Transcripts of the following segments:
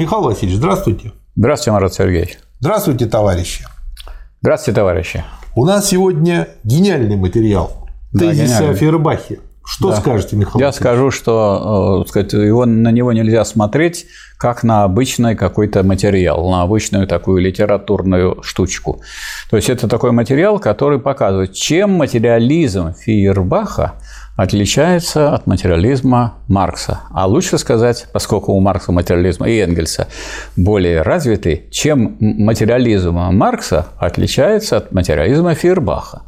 Михаил Васильевич, здравствуйте. Здравствуйте, Марат Сергеевич. Здравствуйте, товарищи. Здравствуйте, товарищи. У нас сегодня гениальный материал. Да, Тезисы гениальный. о Фейербахе. Что да. скажете, Михаил? Я скажу, что э, сказать, его, на него нельзя смотреть как на обычный какой-то материал, на обычную такую литературную штучку. То есть это такой материал, который показывает, чем материализм Фейербаха отличается от материализма Маркса. А лучше сказать, поскольку у Маркса материализма и Энгельса более развитый, чем материализм Маркса отличается от материализма Фейербаха.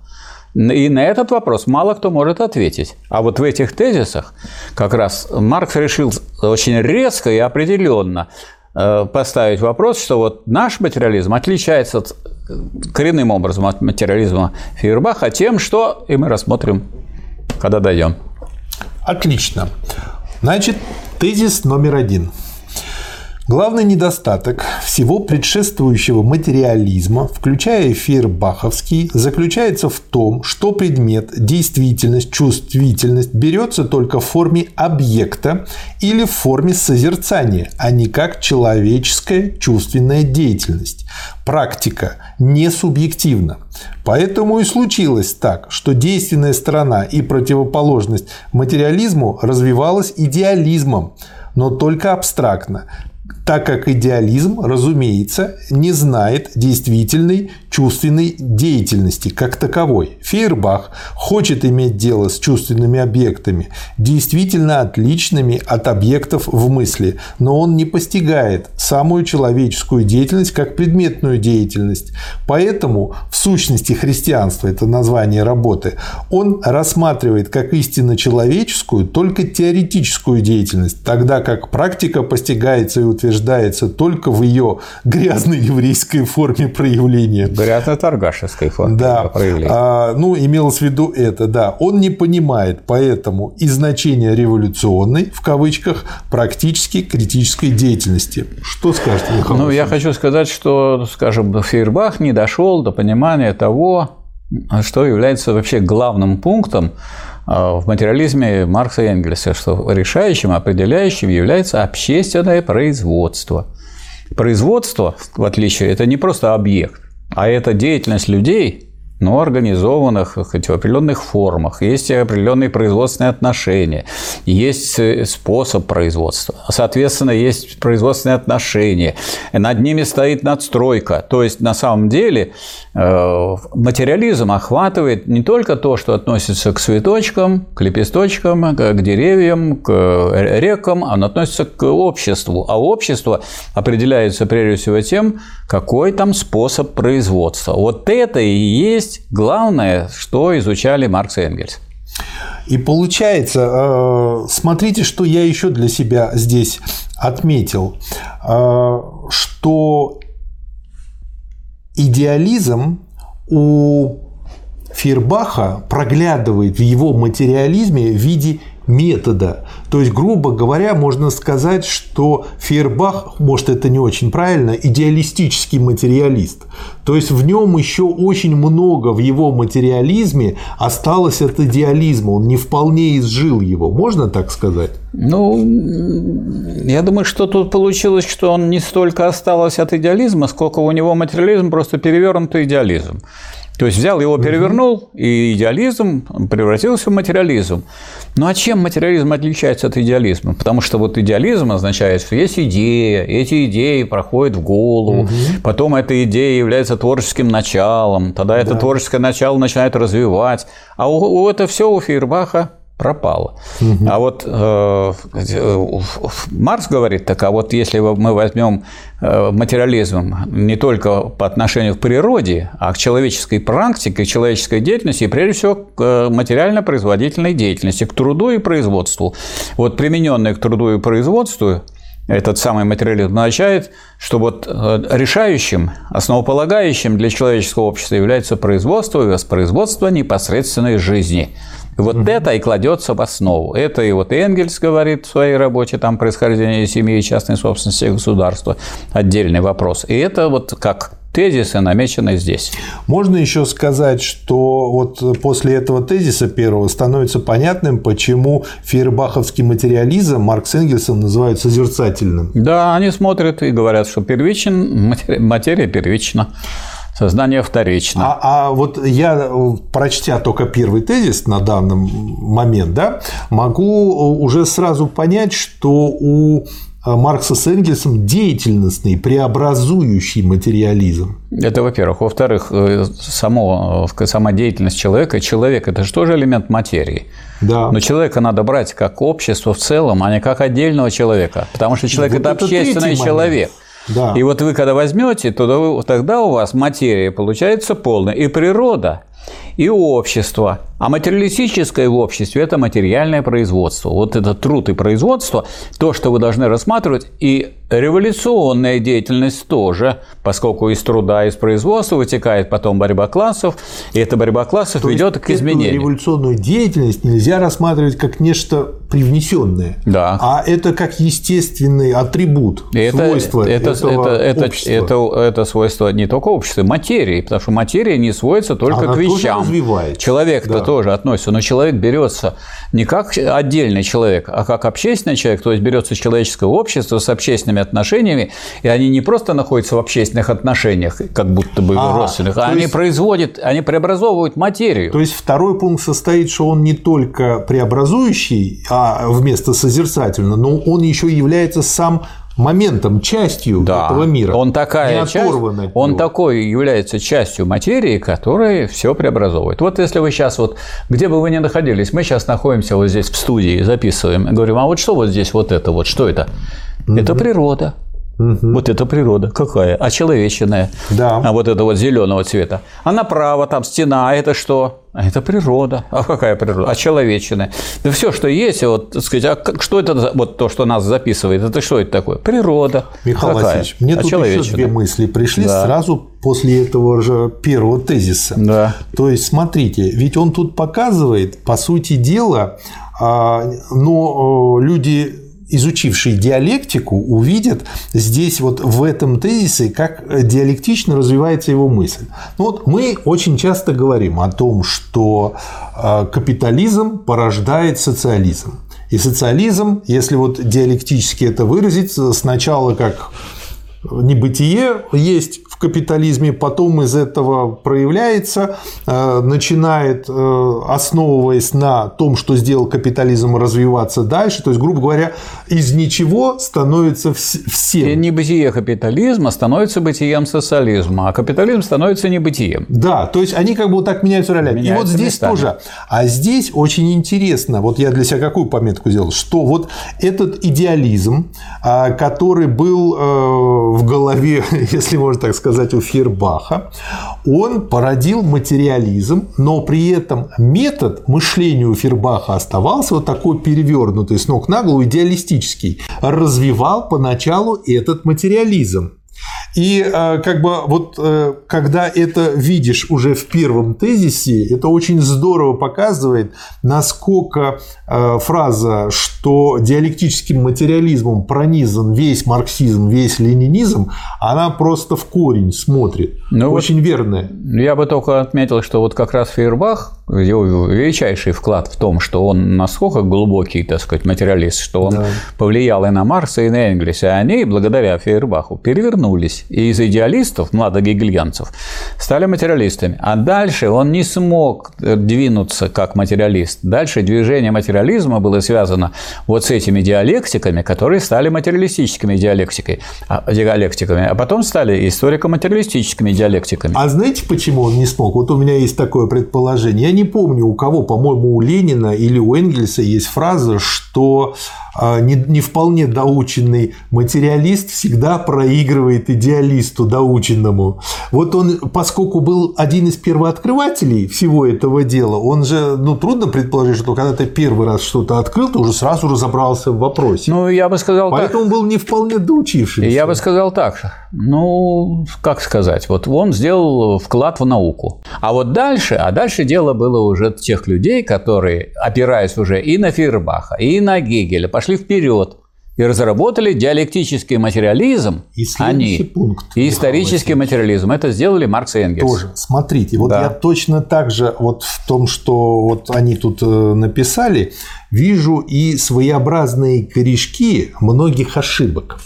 И на этот вопрос мало кто может ответить. А вот в этих тезисах как раз Маркс решил очень резко и определенно э, поставить вопрос, что вот наш материализм отличается от, коренным образом от материализма Фейербаха тем, что, и мы рассмотрим, когда дойдем. Отлично. Значит, тезис номер один – Главный недостаток всего предшествующего материализма, включая эфир Баховский, заключается в том, что предмет, действительность, чувствительность берется только в форме объекта или в форме созерцания, а не как человеческая чувственная деятельность. Практика не субъективна. Поэтому и случилось так, что действенная сторона и противоположность материализму развивалась идеализмом, но только абстрактно, так как идеализм, разумеется, не знает действительной чувственной деятельности как таковой. Фейербах хочет иметь дело с чувственными объектами, действительно отличными от объектов в мысли, но он не постигает самую человеческую деятельность как предметную деятельность. Поэтому в сущности христианства, это название работы, он рассматривает как истинно человеческую только теоретическую деятельность, тогда как практика постигается и утверждается только в ее грязной еврейской форме проявления. Грязно-торгашеской форме да. проявления. А, ну, имелось в виду это, да. Он не понимает поэтому и значение революционной, в кавычках, практически критической деятельности. Что скажете, Михаил Ну, я хочу сказать, что, скажем, Фейербах не дошел до понимания того, что является вообще главным пунктом в материализме Маркса и Энгельса, что решающим, определяющим является общественное производство. Производство, в отличие, это не просто объект, а это деятельность людей, но организованных хоть в определенных формах. Есть определенные производственные отношения, есть э, способ производства. Соответственно, есть производственные отношения. Над ними стоит надстройка. То есть, на самом деле, материализм охватывает не только то, что относится к цветочкам, к лепесточкам, к деревьям, к рекам, он относится к обществу. А общество определяется прежде всего тем, какой там способ производства. Вот это и есть главное, что изучали Маркс и Энгельс. И получается, э, смотрите, что я еще для себя здесь отметил, э, что идеализм у Фербаха проглядывает в его материализме в виде метода. То есть, грубо говоря, можно сказать, что Фейербах, может, это не очень правильно, идеалистический материалист. То есть, в нем еще очень много в его материализме осталось от идеализма. Он не вполне изжил его. Можно так сказать? Ну, я думаю, что тут получилось, что он не столько осталось от идеализма, сколько у него материализм просто перевернутый идеализм. То есть взял его, перевернул, и идеализм превратился в материализм. Ну а чем материализм отличается от идеализма? Потому что вот идеализм означает, что есть идея, эти идеи проходят в голову, угу. потом эта идея является творческим началом, тогда да. это творческое начало начинает развивать. А у, у это все у Фейербаха пропало. Угу. А вот э, Маркс говорит, так а вот если мы возьмем э, материализм не только по отношению к природе, а к человеческой практике, к человеческой деятельности, и прежде всего к э, материально-производительной деятельности, к труду и производству. Вот примененный к труду и производству этот самый материализм означает, что вот э, решающим, основополагающим для человеческого общества является производство и воспроизводство непосредственной жизни – вот угу. это и кладется в основу. Это и вот Энгельс говорит в своей работе, там происхождение семьи и частной собственности государства, отдельный вопрос. И это вот как тезисы намечены здесь. Можно еще сказать, что вот после этого тезиса первого становится понятным, почему фейербаховский материализм Маркс с Энгельсом называют созерцательным. Да, они смотрят и говорят, что первичен, материя первична. Сознание вторично. А, а вот я, прочтя только первый тезис на данный момент, да, могу уже сразу понять, что у Маркса с Энгельсом деятельностный, преобразующий материализм. Это, во-первых. Во-вторых, э, само, э, сама деятельность человека. Человек – это же тоже элемент материи. Да. Но человека надо брать как общество в целом, а не как отдельного человека. Потому что человек вот – это, это общественный человек. Момент. Да. И вот вы когда возьмете, то тогда у вас материя получается полная, и природа, и общество. А материалистическое в обществе – это материальное производство. Вот это труд и производство – то, что вы должны рассматривать, и революционная деятельность тоже, поскольку из труда, из производства вытекает потом борьба классов, и эта борьба классов то ведет к изменению. революционную деятельность нельзя рассматривать как нечто привнесенное, да. а это как естественный атрибут, это, свойство это, этого это, общества. Это, это, это свойство не только общества, материи, потому что материя не сводится только Она к вещам. Человек-то да. тоже относится, но человек берется не как отдельный человек, а как общественный человек, то есть берется из человеческого общества с общественными отношениями, и они не просто находятся в общественных отношениях, как будто бы а, родственных, а они есть... производят, они преобразовывают материю. То есть второй пункт состоит, что он не только преобразующий, а вместо созерцательного, но он еще является сам моментом, частью да, этого мира. Он такая часть, он такой является частью материи, которая все преобразовывает. Вот если вы сейчас вот, где бы вы ни находились, мы сейчас находимся вот здесь в студии, записываем, говорим, а вот что вот здесь вот это вот, что это? Угу. Это природа. Угу. Вот это природа какая? А человечная. Да. А вот это вот зеленого цвета. А направо там стена, а это что? А это природа. А какая природа? А человечная. Да все, что есть, вот, так сказать, а как, что это, вот то, что нас записывает, это что это такое? Природа. Михаил какая? Васильевич, мне а тут еще две мысли пришли да. сразу после этого же первого тезиса. Да. То есть, смотрите, ведь он тут показывает, по сути дела, а, но люди изучивший диалектику, увидят здесь вот в этом тезисе, как диалектично развивается его мысль. Ну вот мы очень часто говорим о том, что э, капитализм порождает социализм. И социализм, если вот диалектически это выразить, сначала как небытие есть капитализме, потом из этого проявляется, э, начинает, э, основываясь на том, что сделал капитализм, развиваться дальше. То есть, грубо говоря, из ничего становится всем. И небытие капитализма становится бытием социализма, а капитализм становится небытием. Да, то есть они как бы вот так меняются ролями. Меняются И вот здесь местами. тоже. А здесь очень интересно, вот я для себя какую пометку сделал, что вот этот идеализм, а, который был э, в голове, если можно так сказать, у Фейербаха, он породил материализм, но при этом метод мышления у Фейербаха оставался вот такой перевернутый с ног на голову, идеалистический, развивал поначалу этот материализм. И э, как бы вот э, когда это видишь уже в первом тезисе, это очень здорово показывает, насколько э, фраза, что диалектическим материализмом пронизан весь марксизм, весь ленинизм, она просто в корень смотрит. Ну очень вот верная. Я бы только отметил, что вот как раз Фейербах, его величайший вклад в том, что он насколько глубокий, так сказать, материалист, что он да. повлиял и на Марса, и на Энгельса, и они, благодаря Фейербаху, перевернулись и из идеалистов, младогегельянцев, стали материалистами. А дальше он не смог двинуться как материалист. Дальше движение материализма было связано вот с этими диалектиками, которые стали материалистическими диалектикой, а, диалектиками, а потом стали историко-материалистическими диалектиками. А знаете, почему он не смог? Вот у меня есть такое предположение. Я не помню, у кого, по-моему, у Ленина или у Энгельса есть фраза, что а, не, не вполне доученный материалист всегда проигрывает идеалисту доученному. Вот он, поскольку был один из первооткрывателей всего этого дела, он же, ну, трудно предположить, что когда ты первый раз что-то открыл, ты уже сразу разобрался в вопросе. Ну, я бы сказал Поэтому так. он был не вполне доучившийся. Я бы сказал так. Ну, как сказать, вот он сделал вклад в науку. А вот дальше, а дальше дело было уже тех людей, которые, опираясь уже и на Фейербаха, и на Гегеля, пошли вперед и разработали диалектический материализм. И они, пункт. И исторический материализм. Это сделали Маркс и Энгельс. Тоже. Смотрите, вот Да. я точно так же вот в том, что вот они тут э, написали, вижу и своеобразные корешки многих ошибок.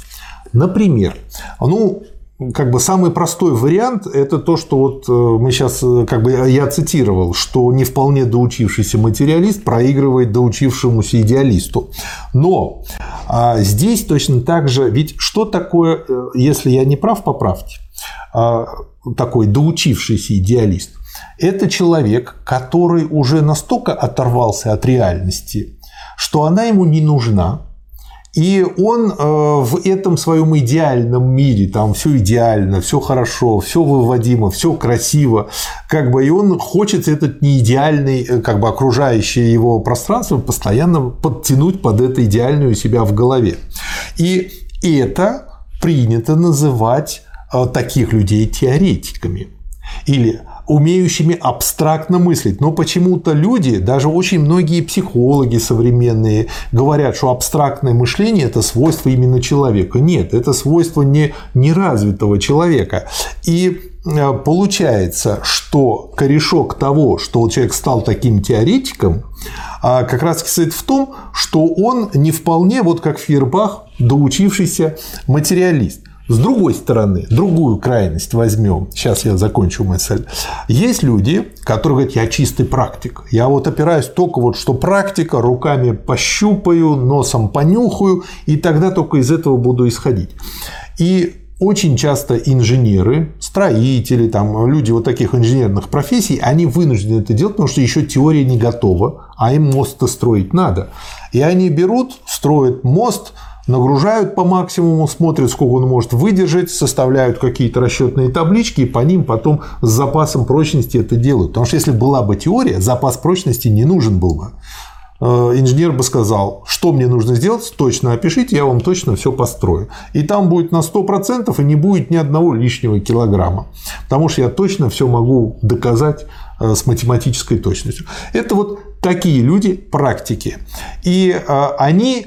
Например, ну, как бы самый простой вариант – это то, что вот э, мы сейчас, как бы я цитировал, что не вполне доучившийся материалист проигрывает доучившемуся идеалисту. Но а, здесь точно так же, ведь что такое, э, если я не прав, поправьте, а, такой доучившийся идеалист? Это человек, который уже настолько оторвался от реальности, что она ему не нужна, и он э, в этом своем идеальном мире, там все идеально, все хорошо, все выводимо, все красиво, как бы, и он хочет этот неидеальный, э, как бы окружающее его пространство постоянно подтянуть под это идеальную себя в голове. И это принято называть э, таких людей теоретиками или умеющими абстрактно мыслить. Но почему-то люди, даже очень многие психологи современные, говорят, что абстрактное мышление – это свойство именно человека. Нет, это свойство не неразвитого человека. И э, получается, что корешок того, что человек стал таким теоретиком, а, как раз состоит в том, что он не вполне, вот как Фейербах, доучившийся материалист. С другой стороны, другую крайность возьмем. Сейчас я закончу мысль. Есть люди, которые говорят, я чистый практик. Я вот опираюсь только вот, что практика, руками пощупаю, носом понюхаю, и тогда только из этого буду исходить. И очень часто инженеры, строители, там, люди вот таких инженерных профессий, они вынуждены это делать, потому что еще теория не готова, а им мост-то строить надо. И они берут, строят мост, нагружают по максимуму, смотрят, сколько он может выдержать, составляют какие-то расчетные таблички, и по ним потом с запасом прочности это делают. Потому что если была бы теория, запас прочности не нужен был бы. Э, Инженер бы сказал, что мне нужно сделать, точно опишите, я вам точно все построю. И там будет на 100% и не будет ни одного лишнего килограмма. Потому что я точно все могу доказать э, с математической точностью. Это вот такие люди, практики. И э, они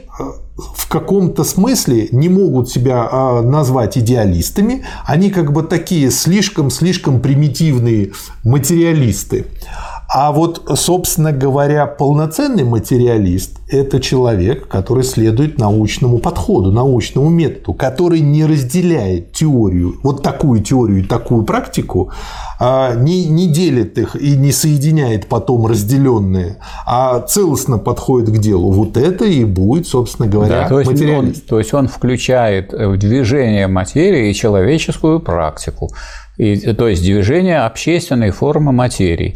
в каком-то смысле не могут себя а, назвать идеалистами, они как бы такие слишком-слишком примитивные материалисты. А вот, собственно говоря, полноценный материалист – это человек, который следует научному подходу, научному методу, который не разделяет теорию, вот такую теорию и такую практику, а не, не делит их и не соединяет потом разделенные, а целостно подходит к делу. Вот это и будет, собственно говоря, Да, то, есть он, материалист. то есть он включает в движение материи человеческую практику, и, то есть движение общественной формы материи.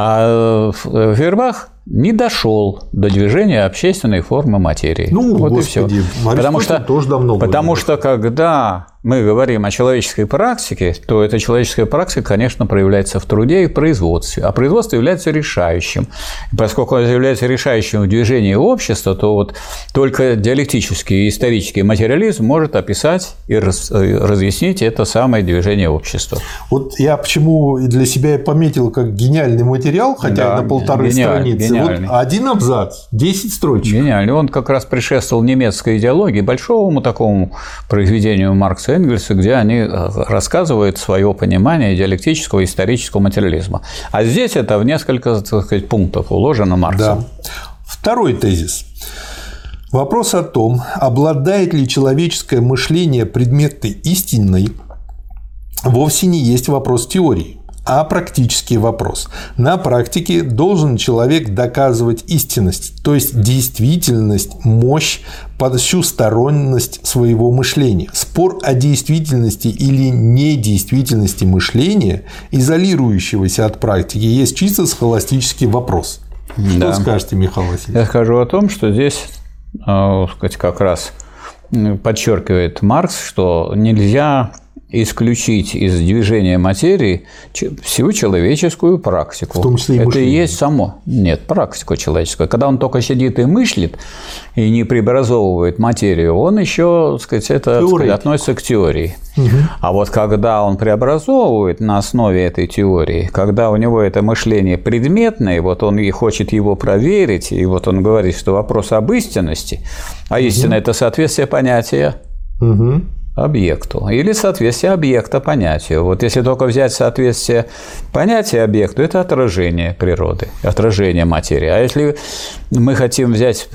А э, Фейербах не дошел до движения общественной формы материи. Ну, вот господи, и все. Потому что, тоже давно потому говорил. что когда мы говорим о человеческой практике, то эта человеческая практика, конечно, проявляется в труде и в производстве. А производство является решающим. И поскольку это является решающим в движении общества, то вот только диалектический и исторический материализм может описать и раз- э, разъяснить это самое движение общества. Вот я почему для себя и пометил как гениальный материал, хотя Да, на полторы гениальный, страницы. гениальный. Вот один абзац, 10 строчек. Гениально. Он как раз предшествовал немецкой идеологии, большому такому произведению Маркса и Энгельса, где они э, рассказывают свое понимание диалектического и исторического материализма. А здесь это в несколько так сказать, пунктов уложено Марксом. Да. Второй тезис. Вопрос о том, обладает ли человеческое мышление предметной истиной, вовсе не есть вопрос теории, а практический вопрос. На практике должен человек доказывать истинность, то есть действительность, мощь, подсюсторонность своего мышления. Спор о действительности или недействительности мышления, изолирующегося от практики, есть чисто схоластический вопрос. Что Да. скажете, Михаил Васильевич? Я скажу о том, что здесь э, сказать, как раз подчеркивает Маркс, что нельзя исключить из движения материи всю человеческую практику. В том числе и Это мышление. и есть само. Нет, практику человеческую. Когда он только сидит и мыслит, и не преобразовывает материю, он еще, так сказать, это так сказать, относится к теории. А вот когда он преобразовывает на основе этой теории, когда у него это мышление предметное, вот он и хочет его проверить, и вот он говорит, что вопрос об истинности, а истина – это соответствие понятия Мгм. Объекту или соответствие объекта понятию. Вот если только взять соответствие понятия объекту, это отражение природы, отражение материи. А если мы хотим взять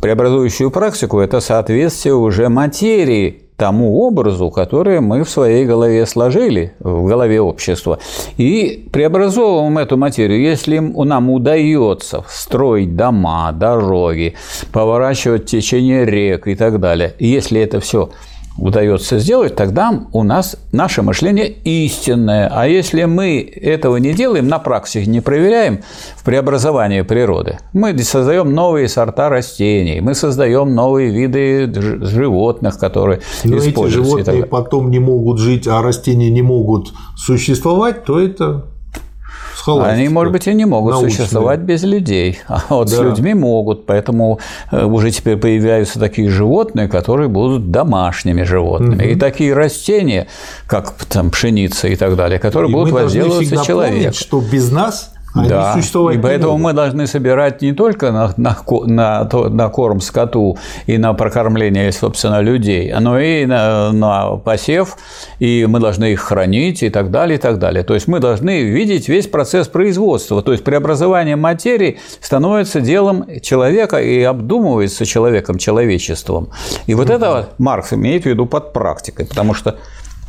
преобразующую практику, это соответствие уже материи тому образу, который мы в своей голове сложили, в голове общества. И преобразовываем эту материю. Если нам удается строить дома, дороги, поворачивать течение рек и так далее, если это все удается сделать, тогда у нас наше мышление истинное. А если мы этого не делаем, на практике не проверяем в преобразовании природы, мы создаем новые сорта растений, мы создаем новые виды животных, которые Но используются. и так животные потом не могут жить, а растения не могут существовать, то это схоластика. Они, может быть, и не могут научная. существовать без людей, а вот с Да. людьми могут, поэтому э, уже теперь появляются такие животные, которые будут домашними животными, и такие растения, как там пшеница и так далее, которые И будут возделываться человеком. помнить, что без нас они Да, существовать и поэтому мы должны собирать не только на, на, на, на корм скоту и на прокормление, собственно, людей, но и на, на посев, и мы должны их хранить и так далее, и так далее. То есть мы должны видеть весь процесс производства. То есть преобразование материи становится делом человека и обдумывается человеком, человечеством. И вот это вот Маркс имеет в виду под практикой, потому что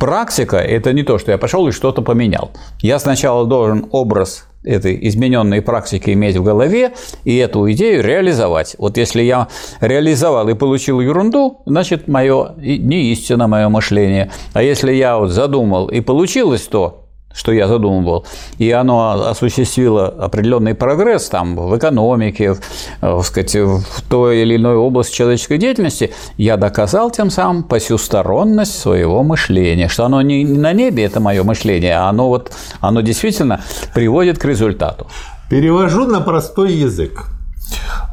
Практика – это не то, что я пошел и что-то поменял. Я сначала должен образ этой измененной практики иметь в голове и эту идею реализовать. Вот если я реализовал и получил ерунду, значит, мое не истина, мое мышление. А если я вот задумал и получилось то, что я задумывал, и оно осуществило определенный прогресс там, в экономике, в, э, в, сказать, в той или иной области человеческой деятельности, я доказал тем самым посюсторонность своего мышления, что оно не на небе, это мое мышление, а оно, вот, оно действительно приводит к результату. Перевожу на простой язык.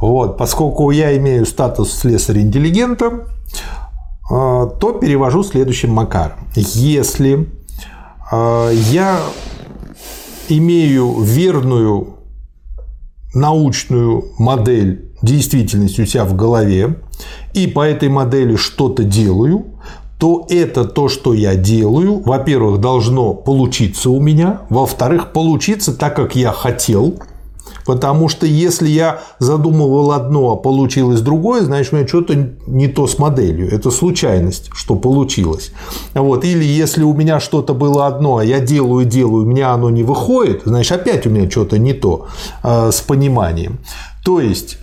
Вот, поскольку я имею статус слесаря-интеллигента, э, то перевожу следующим макаром. Если я имею верную научную модель действительности у себя в голове, и по этой модели что-то делаю, то это то, что я делаю, во-первых, должно получиться у меня, во-вторых, получиться так, как я хотел, Потому что если я задумывал одно, а получилось другое, значит, у меня что-то не то с моделью. Это случайность, что получилось. Вот. Или если у меня что-то было одно, а я делаю, делаю, у меня оно не выходит, значит, опять у меня что-то не то э, с пониманием. То есть,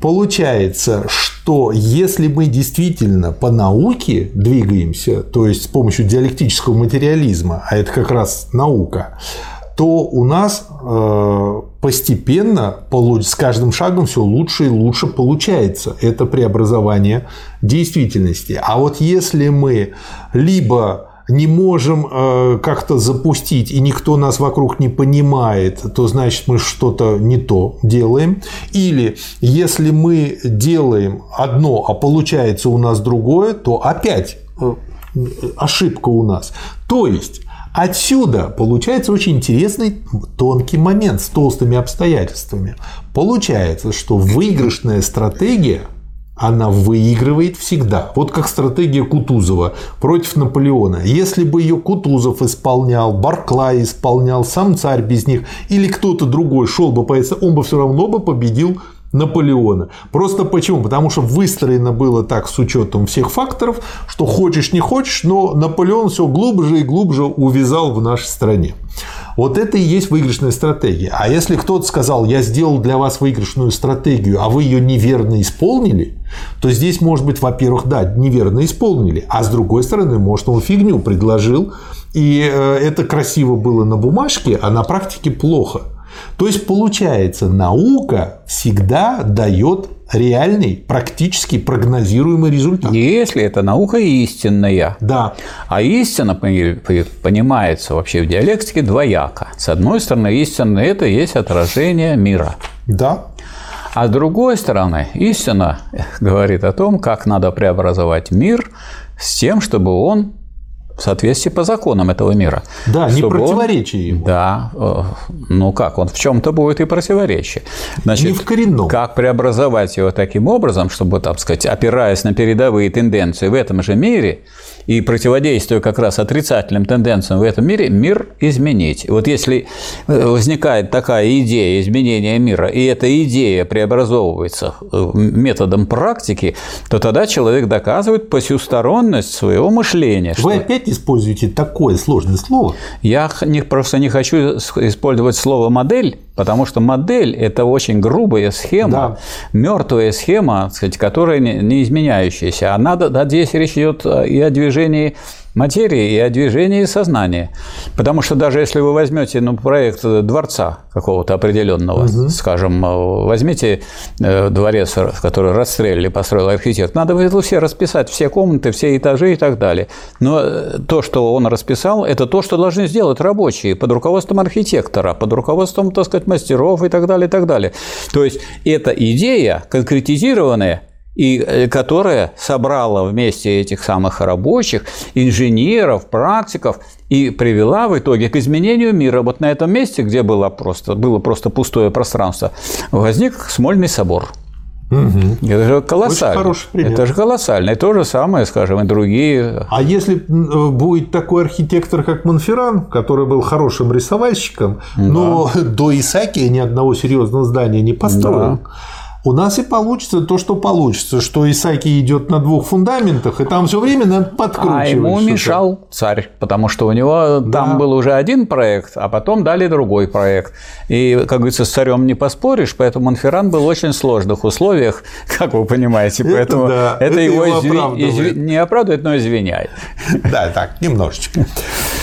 Получается, что если мы действительно по науке двигаемся, то есть с помощью диалектического материализма, а это как раз наука, то у нас э, постепенно, с каждым шагом все лучше и лучше получается это преобразование действительности. А вот если мы либо не можем э, как-то запустить, и никто нас вокруг не понимает, то значит мы что-то не то делаем. Или если мы делаем одно, а получается у нас другое, то опять э, ошибка у нас. То есть Отсюда получается очень интересный тонкий момент с толстыми обстоятельствами. Получается, что выигрышная стратегия она выигрывает всегда. Вот как стратегия Кутузова против Наполеона. Если бы ее Кутузов исполнял, Барклай исполнял, сам царь без них или кто-то другой шел бы по он бы все равно бы победил Наполеона. Просто почему? Потому что выстроено было так с учетом всех факторов, что хочешь не хочешь, но Наполеон все глубже и глубже увязал в нашей стране. Вот это и есть выигрышная стратегия. А если кто-то сказал, я сделал для вас выигрышную стратегию, а вы ее неверно исполнили, то здесь может быть, во-первых, да, неверно исполнили, а с другой стороны, может, он фигню предложил, и это красиво было на бумажке, а на практике плохо. То есть, получается, наука всегда дает реальный, практически прогнозируемый результат. Если это наука истинная. Да. А истина понимается вообще в диалектике двояко. С одной стороны, истина – это есть отражение мира. Да. А с другой стороны, истина говорит о том, как надо преобразовать мир с тем, чтобы он в соответствии по законам этого мира. Да, не противоречие ему. Да, э, ну как, он в чем-то будет и противоречие. Значит, не в коренном. Как преобразовать его таким образом, чтобы, так сказать, опираясь на передовые тенденции в этом же мире, и противодействуя как раз отрицательным тенденциям в этом мире, мир изменить. Вот если э, возникает такая идея изменения мира, и эта идея преобразовывается э, методом практики, то тогда человек доказывает посюсторонность своего мышления. Вы опять используете такое сложное слово? Я не, просто не хочу использовать слово «модель», Потому что модель – это очень грубая схема, да. мертвая схема, сказать, которая не изменяющаяся. А надо, да, здесь речь идет и о движении материи и о движении сознания. Потому что даже если вы возьмете ну, проект дворца какого-то определенного, угу. скажем, возьмите э, дворец, который расстрелили, построил архитектор, надо это все расписать, все комнаты, все этажи и так далее. Но э, то, что он расписал, это то, что должны сделать рабочие под руководством архитектора, под руководством, так сказать, мастеров и так далее, и так далее. То есть, эта идея конкретизированная и э, которая собрала вместе этих самых рабочих, инженеров, практиков и привела в итоге к изменению мира. Вот на этом месте, где было просто, было просто пустое пространство, возник Смольный собор. Угу. Это же колоссально. Это же колоссально. И то же самое, скажем, и другие. А если э, будет такой архитектор, как Монферран, который был хорошим рисовальщиком, да. но до Исаакия ни одного серьезного здания не построил, да у нас и получится то, что получится, что Исаки идет на двух фундаментах, и там все время надо подкручивать. А ему мешал царь, потому что у него да. там был уже один проект, а потом дали другой проект. И, как говорится, с царем не поспоришь, поэтому Монферран был в очень сложных условиях, как вы понимаете, поэтому это, да, это, это его, его изви... изви... не оправдывает, но извиняет. Да, так, немножечко.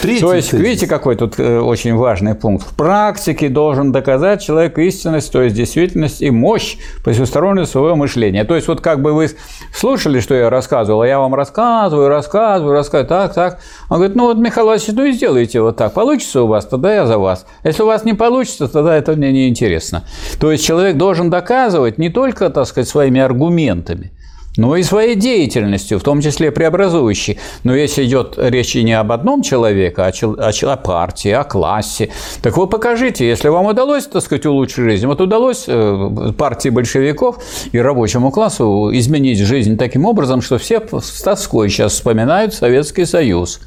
Третий то есть, видите, какой тут э, очень важный пункт. В практике должен доказать человек истинность, то есть действительность и мощь посюсторонность своего мышления. То есть, вот как бы вы слушали, что я рассказывал, а я вам рассказываю, рассказываю, рассказываю, так, так. Он говорит, ну вот, Михаил Васильевич, ну и сделайте вот так. Получится у вас, тогда я за вас. Если у вас не получится, тогда это мне не интересно. То есть, человек должен доказывать не только, так сказать, своими аргументами, но и своей деятельностью, в том числе преобразующей. Но если идет речь не об одном человеке, а о, партии, о классе, так вы покажите, если вам удалось, так сказать, улучшить жизнь, вот удалось э, партии большевиков и рабочему классу изменить жизнь таким образом, что все с тоской сейчас вспоминают Советский Союз.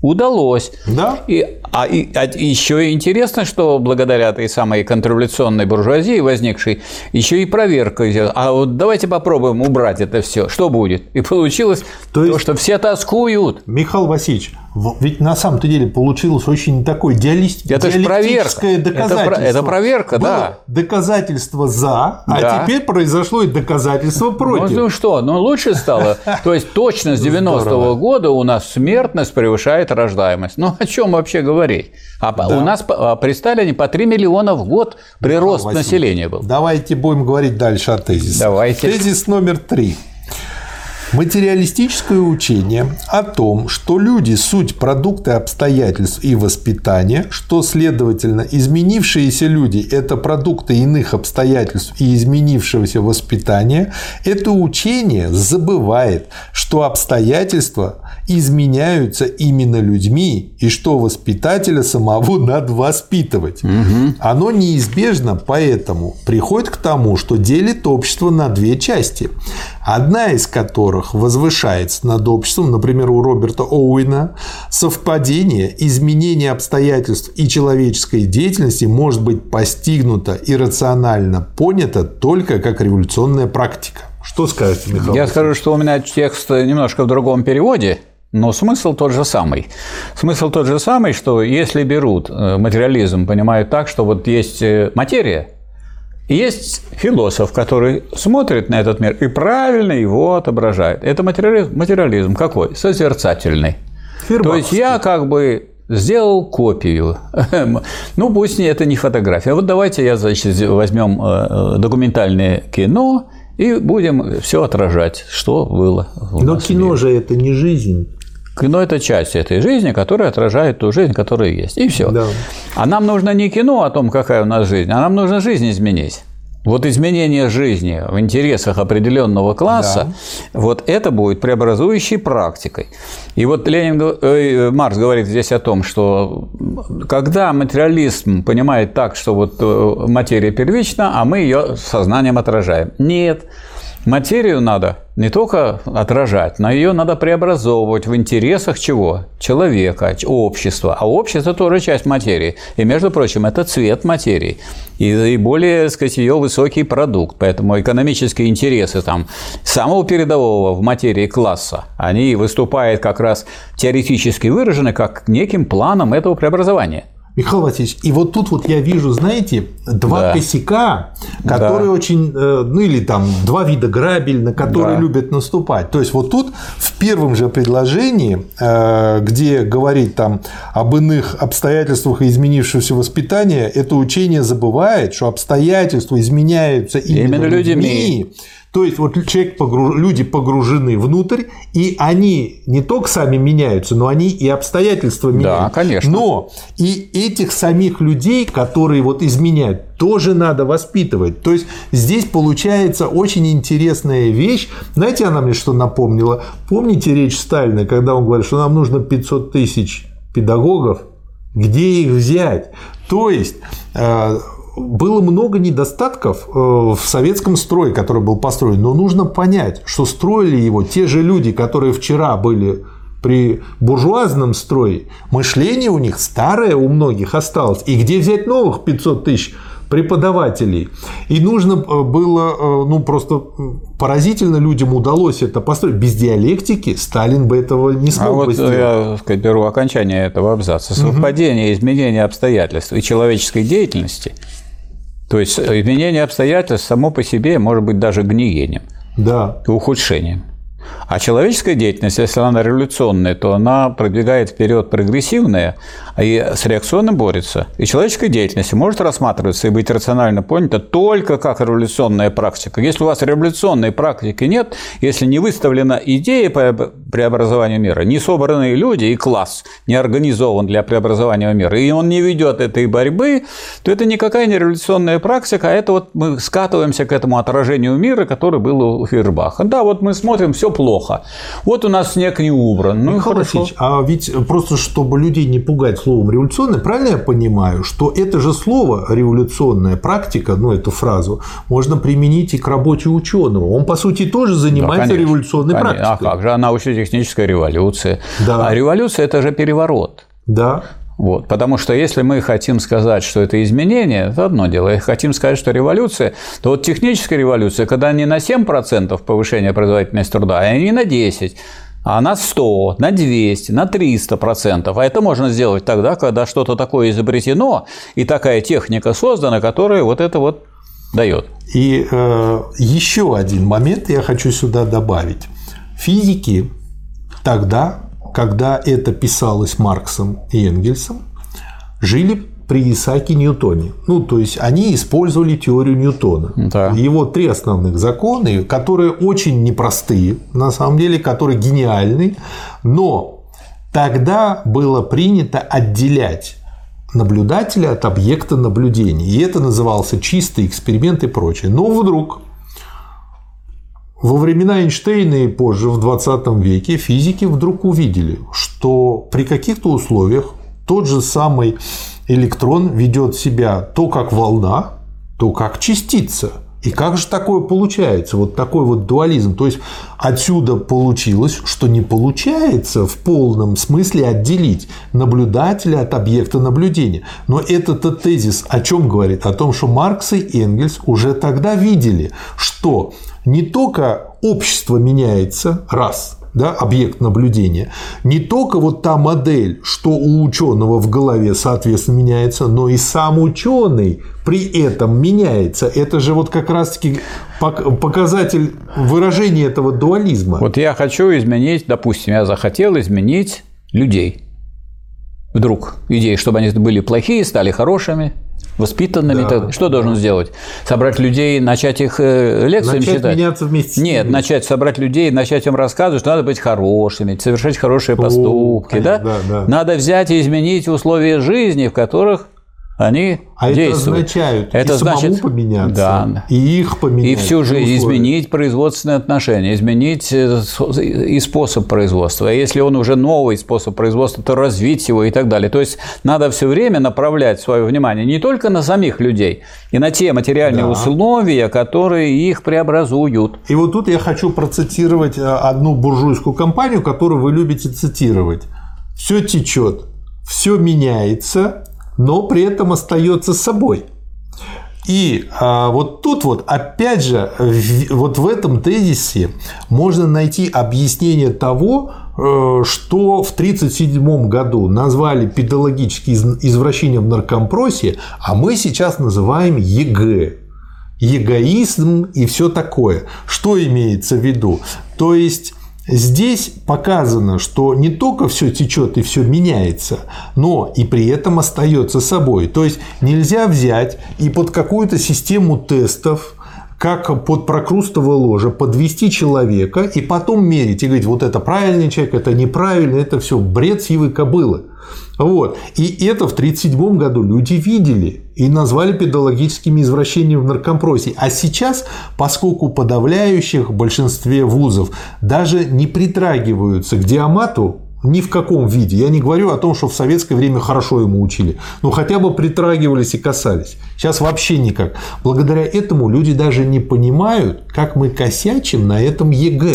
Удалось. Да. И, а, и, а еще интересно, что благодаря этой самой контрреволюционной буржуазии возникшей, еще и проверка. А вот давайте попробуем убрать это все. Что будет? И получилось то, есть, то что все тоскуют. Михаил Васильевич, ведь на самом-то деле получилось очень такое диалист... это диалектическое доказательство. Это, это проверка, Было да. доказательство за, а да. теперь произошло и доказательство против. Ну, ну что, ну лучше стало. То есть точно с 90-го года у нас смертность превышает рождаемость. Ну о чем вообще говорить? А да. у нас а, при Сталине по 3 миллиона в год прирост населения был. Давайте будем говорить дальше о тезисе. Давайте. Тезис номер три. Материалистическое учение о том, что люди – суть продукты обстоятельств и воспитания, что, следовательно, изменившиеся люди – это продукты иных обстоятельств и изменившегося воспитания, это учение забывает, что обстоятельства изменяются именно людьми и что воспитателя самого надо воспитывать. Угу. Оно неизбежно поэтому приходит к тому, что делит общество на две части, одна из которых возвышается над обществом, например, у Роберта Оуэна, совпадение, изменение обстоятельств и человеческой деятельности может быть постигнуто и рационально понято только как революционная практика. Что скажете, Михаил? Я скажу, что у меня текст немножко в другом переводе. Но смысл тот же самый. Смысл тот же самый, что если берут э, материализм, понимают так, что вот есть э, материя, и есть философ, который смотрит на этот мир и правильно его отображает. Это материализм, материализм какой? Созерцательный. То есть я как бы сделал копию. ну, пусть это не фотография. Вот давайте я, значит, возьмем э, документальное кино и будем все отражать, что было. Но кино же это не жизнь. Кино – это часть этой жизни, которая отражает ту жизнь, которая есть. И все. Да. А нам нужно не кино о том, какая у нас жизнь, а нам нужно жизнь изменить. Вот изменение жизни в интересах определенного класса, да. вот это будет преобразующей практикой. И вот Ленин, э, Маркс говорит здесь о том, что когда материализм понимает так, что вот э, материя первична, а мы ее сознанием отражаем. Нет, Материю надо не только отражать, но ее надо преобразовывать в интересах чего? Человека, общества. А общество тоже часть материи. И, между прочим, это цвет материи. И, и более, так сказать, ее высокий продукт. Поэтому экономические интересы там, самого передового в материи класса, они выступают как раз теоретически выражены как неким планом этого преобразования. Михаил Васильевич, и вот тут вот я вижу, знаете, два да. косяка, которые да. очень, э, ну или там два вида грабель, на которые да. любят наступать. То есть вот тут в первом же предложении, э, где говорит там об иных обстоятельствах и изменившегося воспитания, это учение забывает, что обстоятельства изменяются именно, именно людьми. людьми то есть вот человек погруж... люди погружены внутрь, и они не только сами меняются, но они и обстоятельства меняют. Да, конечно. Но и этих самих людей, которые вот изменяют, тоже надо воспитывать. То есть здесь получается очень интересная вещь. Знаете, она мне что напомнила? Помните речь Сталина, когда он говорит, что нам нужно 500 тысяч педагогов? Где их взять? То есть э, было много недостатков э, в советском строе, который был построен, но нужно понять, что строили его те же люди, которые вчера были при буржуазном строе, мышление у них старое у многих осталось. И где взять новых 500 тысяч преподавателей. И нужно э, было, э, ну, просто поразительно людям удалось это построить. Без диалектики Сталин бы этого не смог а бы вот сделать. я сказать, беру окончание этого абзаца. Совпадение, угу. изменение обстоятельств и человеческой деятельности – то есть изменение обстоятельств само по себе может быть даже гниением да. и ухудшением. А человеческая деятельность, если она революционная, то она продвигает вперед прогрессивное, и с реакционным борется. И человеческая деятельность может рассматриваться и быть рационально понята только как революционная практика. Если у вас революционной практики нет, если не выставлена идея преобразованию мира, не собранные люди и класс не организован для преобразования мира, и он не ведет этой борьбы, то это никакая не революционная практика, а это вот мы скатываемся к этому отражению мира, который был у Фейербаха. Да, вот мы смотрим, все плохо. Вот у нас снег не убран. Ну, Михаил Васильевич, а ведь просто чтобы людей не пугать словом революционная, правильно я понимаю, что это же слово революционная практика, ну эту фразу, можно применить и к работе ученого. Он, по сути, тоже занимается да, революционной конечно. А практикой. А как же, а научно-техническая революция. Да. А революция – это же переворот. Да. Вот. Потому что если мы хотим сказать, что это изменение, это одно дело. Если хотим сказать, что революция, то вот техническая революция, когда не на 7% повышения производительности труда, а не на 10%, а на 100, на 200, на 300 процентов. А это можно сделать тогда, когда что-то такое изобретено, и такая техника создана, которая вот это вот дает. И э, еще один момент я хочу сюда добавить. Физики тогда когда это писалось Марксом и Энгельсом, жили при Исааке Ньютоне. Ну, то есть они использовали теорию Ньютона. Да. Его три основных закона, которые очень непростые, на самом деле, которые гениальны, но тогда было принято отделять наблюдателя от объекта наблюдения. И это назывался чистый эксперимент и прочее. Но вдруг во времена Эйнштейна и позже, в 20 веке, физики вдруг увидели, что при каких-то условиях тот же самый электрон ведет себя то как волна, то как частица – и как же такое получается? Вот такой вот дуализм. То есть отсюда получилось, что не получается в полном смысле отделить наблюдателя от объекта наблюдения. Но этот тезис о чем говорит? О том, что Маркс и Энгельс уже тогда видели, что не только общество меняется, раз, да, объект наблюдения, не только вот та модель, что у ученого в голове, соответственно, меняется, но и сам ученый при этом меняется. Это же вот как раз-таки показатель выражения этого дуализма. Вот я хочу изменить, допустим, я захотел изменить людей. Вдруг идеи, чтобы они были плохие, стали хорошими. Воспитанными. Да. Что должен сделать? Собрать людей, начать их э, лекциями начать читать? меняться вместе Нет, начать собрать людей, начать им рассказывать, что надо быть хорошими, совершать хорошие поступки. О, да? да, да. Надо взять и изменить условия жизни, в которых они а действуют. это означает это и значит, самому поменяться, да, и их поменять. И всю жизнь условия. изменить производственные отношения, изменить э, и способ производства. А если он уже новый способ производства, то развить его и так далее. То есть надо все время направлять свое внимание не только на самих людей, и на те материальные Да. условия, которые их преобразуют. И вот тут я хочу процитировать э, одну буржуйскую компанию, которую вы любите цитировать. Все течет, все меняется, но при этом остается собой. И а, вот тут вот, опять же, в- вот в этом тезисе можно найти объяснение того, э, что в 1937 году назвали педагогические из- извращения в наркомпросе, а мы сейчас называем ЕГЭ эгоизм и все такое. Что имеется в виду? То есть Здесь показано, что не только все течет и все меняется, но и при этом остается собой. То есть нельзя взять и под какую-то систему тестов как под прокрустово ложе подвести человека и потом мерить и говорить, вот это правильный человек, это неправильный, это все бред сивой кобылы. Вот. И это в 1937 году люди видели и назвали педагогическими извращениями в наркомпросе. А сейчас, поскольку подавляющих в большинстве вузов даже не притрагиваются к диамату, ни в каком виде. Я не говорю о том, что в советское время хорошо ему учили, но хотя бы притрагивались и касались. Сейчас вообще никак. Благодаря этому люди даже не понимают, как мы косячим на этом ЕГЭ.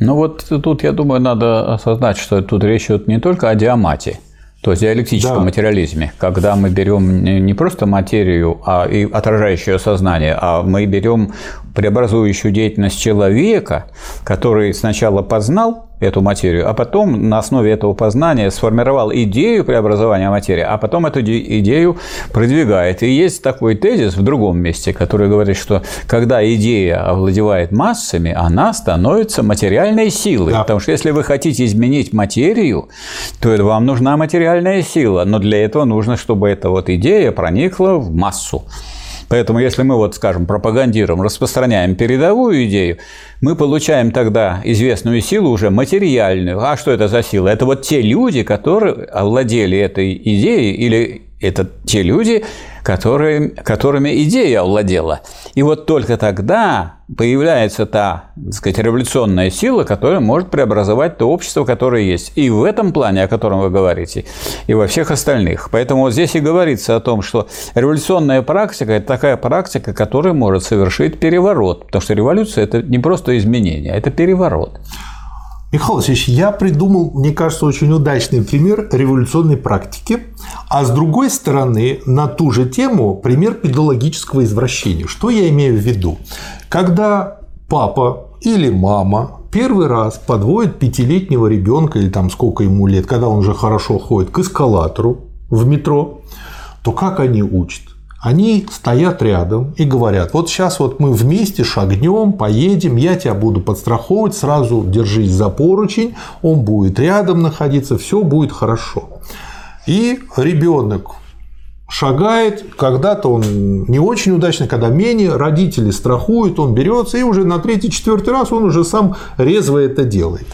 Ну вот тут, я думаю, надо осознать, что тут речь идет не только о диамате, то есть диалектическом Да. материализме, когда мы берем не просто материю, а и отражающее сознание, а мы берем преобразующую деятельность человека, который сначала познал эту материю, а потом на основе этого познания сформировал идею преобразования материи, а потом эту идею продвигает. И есть такой тезис в другом месте, который говорит, что когда идея овладевает массами, она становится материальной силой. Да. Потому что если вы хотите изменить материю, то это вам нужна материальная сила. Но для этого нужно, чтобы эта вот идея проникла в массу. Поэтому, если мы, вот, скажем, пропагандируем, распространяем передовую идею, мы получаем тогда известную силу уже материальную. А что это за сила? Это вот те люди, которые овладели этой идеей, или это те люди, которые, которыми идея овладела. И вот только тогда появляется та, так сказать, революционная сила, которая может преобразовать то общество, которое есть. И в этом плане, о котором вы говорите, и во всех остальных. Поэтому вот здесь и говорится о том, что революционная практика – это такая практика, которая может совершить переворот. Потому что революция – это не просто изменение, а это переворот. Михаил Васильевич, я придумал, мне кажется, очень удачный пример революционной практики, а с другой стороны, на ту же тему пример педагогического извращения. Что я имею в виду? Когда папа или мама первый раз подводит пятилетнего ребенка или там сколько ему лет, когда он уже хорошо ходит, к эскалатору в метро, то как они учат? Они стоят рядом и говорят, вот сейчас вот мы вместе шагнем, поедем, я тебя буду подстраховывать, сразу держись за поручень, он будет рядом находиться, все будет хорошо. И ребенок шагает, когда-то он не очень удачно, когда менее, родители страхуют, он берется, и уже на третий, четвертый раз он уже сам резво это делает.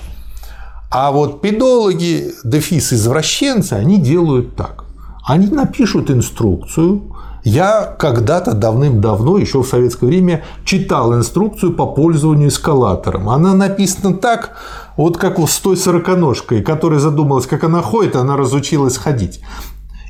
А вот педологи, дефис извращенцы, они делают так. Они напишут инструкцию. Я когда-то давным-давно, еще в советское время, читал инструкцию по пользованию эскалатором. Она написана так, вот как с той сороконожкой, которая задумалась, как она ходит, она разучилась ходить.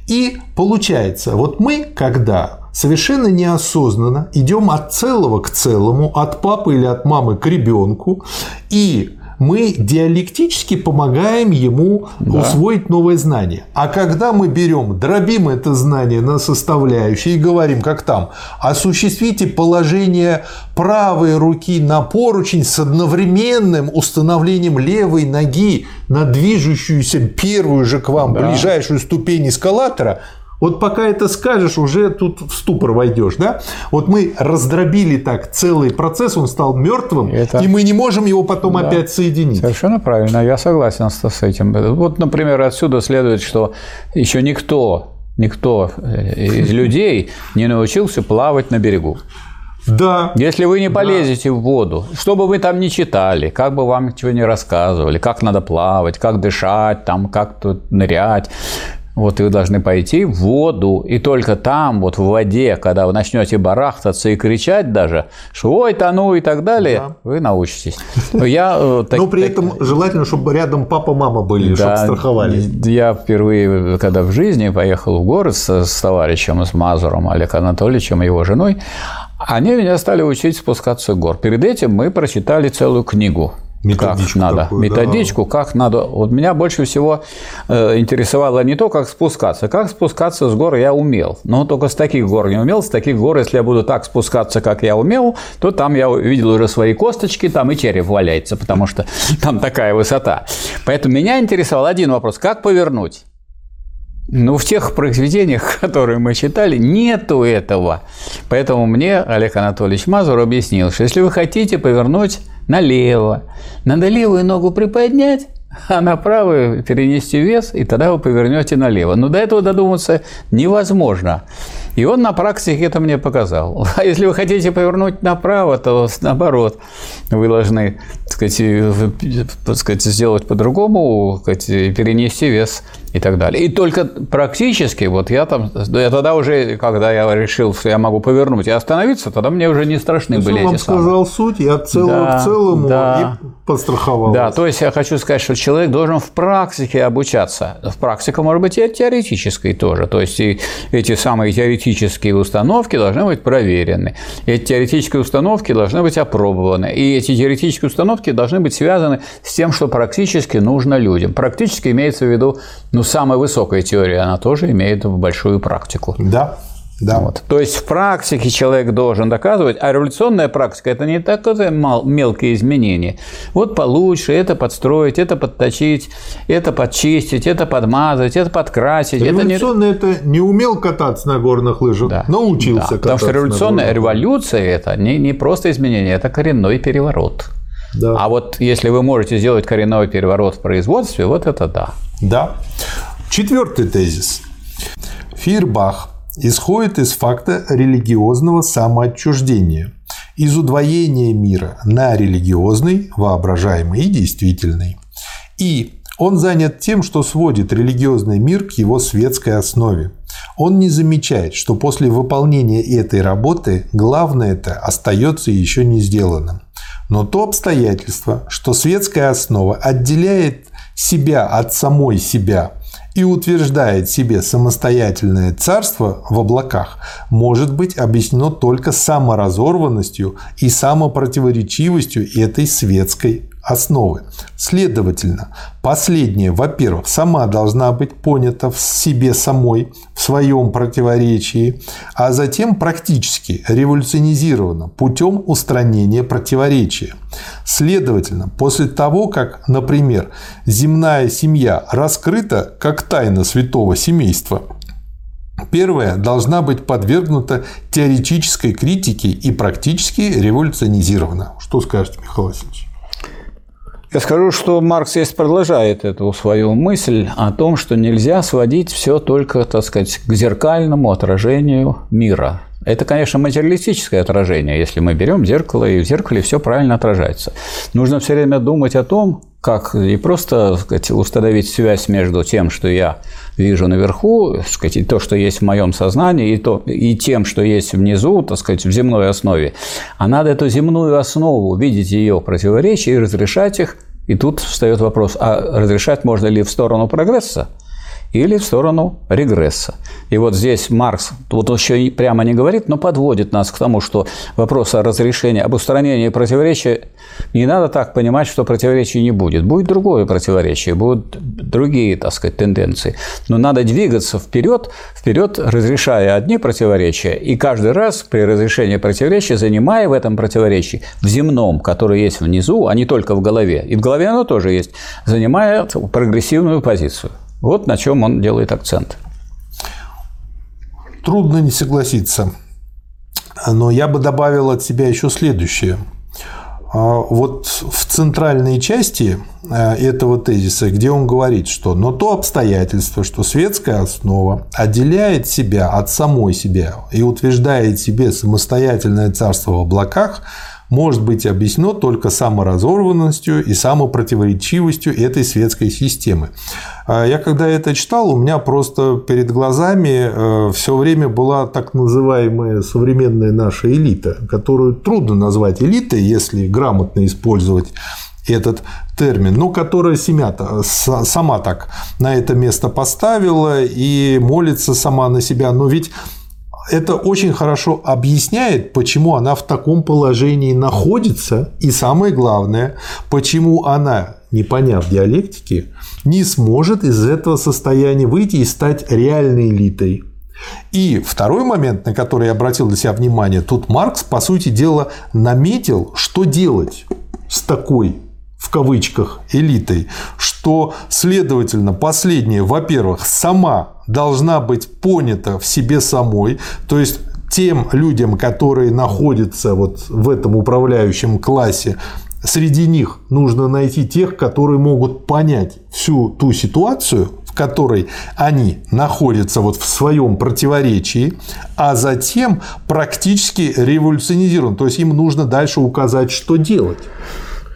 И получается, вот мы, когда совершенно неосознанно идем от целого к целому, от папы или от мамы к ребенку, и мы диалектически помогаем ему Да. усвоить новое знание. А когда мы берем, дробим это знание на составляющие и говорим, как там, осуществите положение правой руки на поручень с одновременным установлением левой ноги на движущуюся первую же к вам Да. ближайшую ступень эскалатора, вот пока это скажешь, уже тут в ступор войдешь, да? Вот мы раздробили так целый процесс, он стал мертвым, Это- и мы не можем его потом Да. опять соединить. Совершенно правильно, я согласен с этим. Вот, например, отсюда следует, что еще никто никто э, из людей не научился плавать на берегу. Да. Если вы не полезете да. в воду, что бы вы там ни читали, как бы вам чего не рассказывали, как надо плавать, как дышать, там, как тут нырять, вот вы должны пойти в воду, и только там, вот в воде, когда вы начнете барахтаться и кричать даже, что ой, тону и так далее, да. вы научитесь. Но, я, э, так, Но при так, этом желательно, чтобы рядом папа, мама были, да, чтобы страховали. Я впервые, когда в жизни поехал в город с, с товарищем, с Мазуром, Олег Анатольевичем и его женой, они меня стали учить спускаться в гор. Перед этим мы прочитали целую книгу Методичку как надо. Такую, Методичку, да. как надо. Вот меня больше всего э, интересовало не то, как спускаться. Как спускаться с гор я умел. Но только с таких гор не умел. С таких гор, если я буду так спускаться, как я умел, то там я увидел уже свои косточки, там и череп валяется, потому что там такая высота. Поэтому меня интересовал один вопрос. Как повернуть? Ну, в тех произведениях, которые мы читали, нету этого. Поэтому мне Олег Анатольевич Мазур объяснил, что если вы хотите повернуть налево, надо левую ногу приподнять, а на правую перенести вес, и тогда вы повернете налево. Но до этого додуматься невозможно. И он на практике это мне показал. А если вы хотите повернуть направо, то наоборот, вы должны так сказать, так сказать, сделать по-другому, перенести вес и так далее. И только практически, вот я там, я тогда уже, когда я решил, что я могу повернуть и остановиться, тогда мне уже не страшны то были эти вам сказал суть, я целого да, к целому да, и подстраховал. Да, то есть я хочу сказать, что человек должен в практике обучаться. В практике, может быть, и теоретической тоже. То есть и эти самые теоретические установки должны быть проверены. Эти теоретические установки должны быть опробованы. И эти теоретические установки должны быть связаны с тем, что практически нужно людям. Практически имеется в виду ну, самая высокая теория, она тоже имеет большую практику. Да, да. Вот. То есть в практике человек должен доказывать, а революционная практика – это не такое мелкие изменения. Вот получше это подстроить, это подточить, это подчистить, это подмазать, это подкрасить. Революционная это не, это не умел кататься на горных лыжах, да. научился да. кататься Потому что революционная революция – это не, не просто изменение, это коренной переворот. Да. А вот если вы можете сделать коренной переворот в производстве, вот это да. Да. Четвертый тезис. Фирбах исходит из факта религиозного самоотчуждения, из удвоения мира на религиозный, воображаемый и действительный. И он занят тем, что сводит религиозный мир к его светской основе. Он не замечает, что после выполнения этой работы главное это остается еще не сделанным. Но то обстоятельство, что светская основа отделяет себя от самой себя и утверждает себе самостоятельное царство в облаках, может быть объяснено только саморазорванностью и самопротиворечивостью этой светской основы. Следовательно, последняя, во-первых, сама должна быть понята в себе самой, в своем противоречии, а затем практически революционизирована путем устранения противоречия. Следовательно, после того, как, например, земная семья раскрыта как тайна святого семейства, Первая должна быть подвергнута теоретической критике и практически революционизирована. Что скажете, Михаил Васильевич? Я скажу, что Маркс здесь продолжает эту свою мысль о том, что нельзя сводить все только, так сказать, к зеркальному отражению мира. Это, конечно, материалистическое отражение, если мы берем зеркало, и в зеркале все правильно отражается. Нужно все время думать о том, как и просто сказать, установить связь между тем, что я вижу наверху, сказать, и то, что есть в моем сознании, и, то, и тем, что есть внизу, так сказать, в земной основе. А надо эту земную основу, видеть ее противоречия и разрешать их. И тут встает вопрос, а разрешать можно ли в сторону прогресса? Или в сторону регресса. И вот здесь Маркс, вот еще прямо не говорит, но подводит нас к тому, что вопрос о разрешении, об устранении противоречия, не надо так понимать, что противоречий не будет. Будет другое противоречие, будут другие, так сказать, тенденции. Но надо двигаться вперед, вперед, разрешая одни противоречия, и каждый раз при разрешении противоречия, занимая в этом противоречии, в земном, которое есть внизу, а не только в голове, и в голове оно тоже есть, занимая прогрессивную позицию. Вот на чем он делает акцент. Трудно не согласиться. Но я бы добавил от себя еще следующее. а, вот в центральной части э, этого тезиса, где он говорит, что но то обстоятельство, что светская основа отделяет себя от самой себя и утверждает себе самостоятельное царство в облаках, может быть объяснено только саморазорванностью и самопротиворечивостью этой светской системы. А я когда это читал, у меня просто перед глазами э, все время была так называемая современная наша элита, которую трудно назвать элитой, если грамотно использовать этот термин, но которая семья сама так на это место поставила и молится сама на себя. Но ведь это очень хорошо объясняет, почему она в таком положении находится, и самое главное, почему она, не поняв диалектики, не сможет из этого состояния выйти и стать реальной элитой. И второй момент, на который я обратил для себя внимание, тут Маркс, по сути дела, наметил, что делать с такой в кавычках элитой, что, следовательно, последняя, во-первых, сама должна быть понята в себе самой, то есть тем людям, которые находятся вот в этом управляющем классе, среди них нужно найти тех, которые могут понять всю ту ситуацию, в которой они находятся вот в своем противоречии, а затем практически революционизирован. То есть им нужно дальше указать, что делать.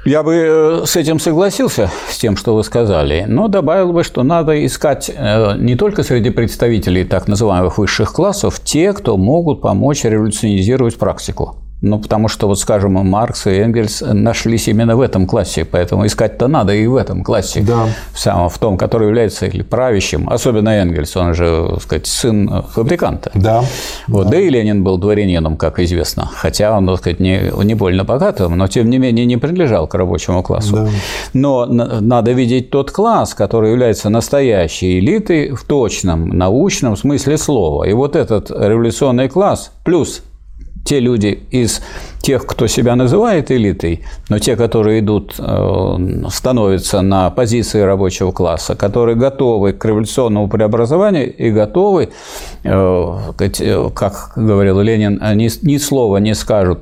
Я бы э, с этим согласился, с тем, что вы сказали, но добавил бы, что надо искать э, не только среди представителей так называемых высших классов те, кто могут помочь революционизировать практику. Ну, потому что, вот, скажем, Маркс и Энгельс нашлись именно в этом классе, поэтому искать-то надо и в этом классе, да. в, самом, в том, который является или правящим, особенно Энгельс, он же, так сказать, сын фабриканта. Да. Вот, да. да и Ленин был дворянином, как известно, хотя он, так сказать, не, не больно богатым, но, тем не менее, не принадлежал к рабочему классу. Да. Но надо видеть тот класс, который является настоящей элитой в точном научном смысле слова. И вот этот революционный класс плюс те люди из тех, кто себя называет элитой, но те, которые идут, э, становятся на позиции рабочего класса, которые готовы к революционному преобразованию и готовы, э, э, как говорил Ленин, ни, ни слова не скажут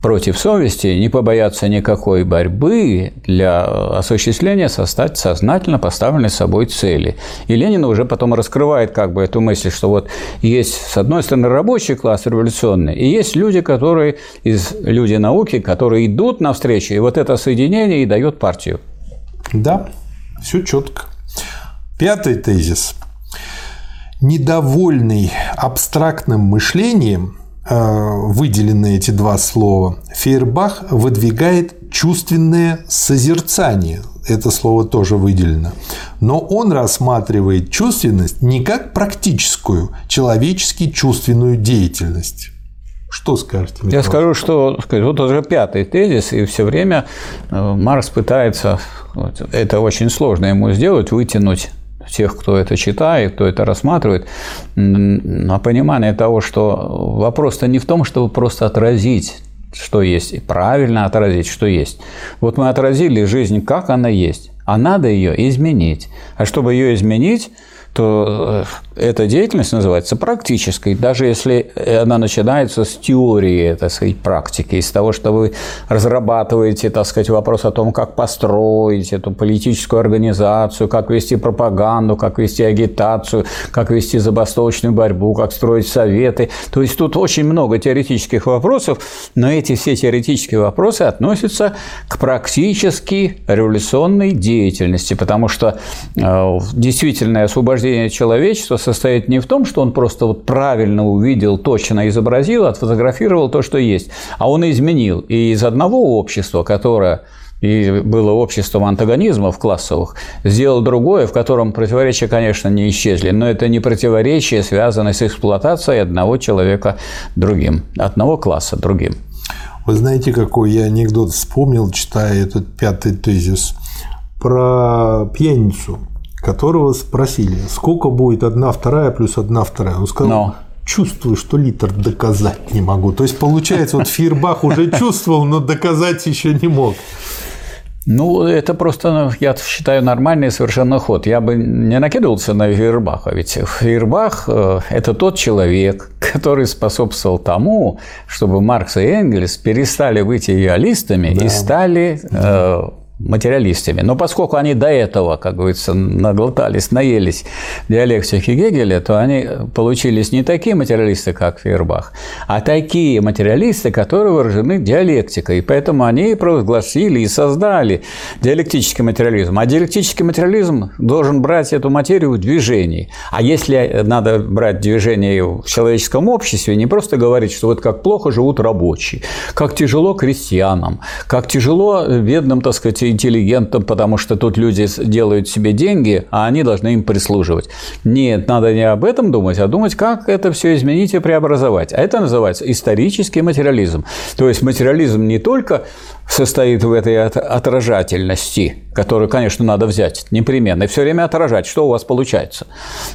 против совести, не побояться никакой борьбы для осуществления создать сознательно поставленной собой цели. И Ленин уже потом раскрывает как бы эту мысль, что вот есть, с одной стороны, рабочий класс революционный, и есть люди, которые, из люди науки, которые идут навстречу, и вот это соединение и дает партию. Да, все четко. Пятый тезис. Недовольный абстрактным мышлением – выделены эти два слова, Фейербах выдвигает чувственное созерцание. Это слово тоже выделено. Но он рассматривает чувственность не как практическую, человечески чувственную деятельность. Что скажете? Михаил? Я скажу, что вот уже пятый тезис, и все время э, Маркс пытается, это очень сложно ему сделать, вытянуть тех, кто это читает, кто это рассматривает, на понимание того, что вопрос-то не в том, чтобы просто отразить что есть, и правильно отразить, что есть. Вот мы отразили жизнь, как она есть, а надо ее изменить. А чтобы ее изменить, то э, эта деятельность называется практической, даже если она начинается с теории, так сказать, практики, из того, что вы разрабатываете, так сказать, вопрос о том, как построить эту политическую организацию, как вести пропаганду, как вести агитацию, как вести забастовочную борьбу, как строить советы. То есть тут очень много теоретических вопросов, но эти все теоретические вопросы относятся к практически революционной деятельности, потому что э, действительное освобождение освобождение человечества состоит не в том, что он просто вот правильно увидел, точно изобразил, отфотографировал то, что есть, а он изменил. И из одного общества, которое и было обществом антагонизмов классовых, сделал другое, в котором противоречия, конечно, не исчезли, но это не противоречие, связанное с эксплуатацией одного человека другим, одного класса другим. Вы знаете, какой я анекдот вспомнил, читая этот пятый тезис про пьяницу которого спросили, сколько будет одна вторая плюс одна вторая. Он сказал, Но чувствую, что литр доказать не могу. То есть, получается, вот Фейербах уже чувствовал, но доказать еще не мог. Ну, это просто, ну, я считаю, нормальный совершенно ход. Я бы не накидывался на Фейербаха, ведь Фейербах э, – это тот человек, который способствовал тому, чтобы Маркс и Энгельс перестали быть идеалистами да. и стали э, материалистами. Но поскольку они до этого, как говорится, наглотались, наелись диалектики Гегеля, то они получились не такие материалисты, как Фейербах, а такие материалисты, которые выражены диалектикой. И поэтому они провозгласили и создали диалектический материализм. А диалектический материализм должен брать эту материю в движении. А если надо брать движение в человеческом обществе, не просто говорить, что вот как плохо живут рабочие, как тяжело крестьянам, как тяжело бедным, так сказать, интеллигентом, потому что тут люди делают себе деньги, а они должны им прислуживать. Нет, надо не об этом думать, а думать, как это все изменить и преобразовать. А это называется исторический материализм. То есть материализм не только состоит в этой отражательности, которую, конечно, надо взять непременно, и все время отражать, что у вас получается.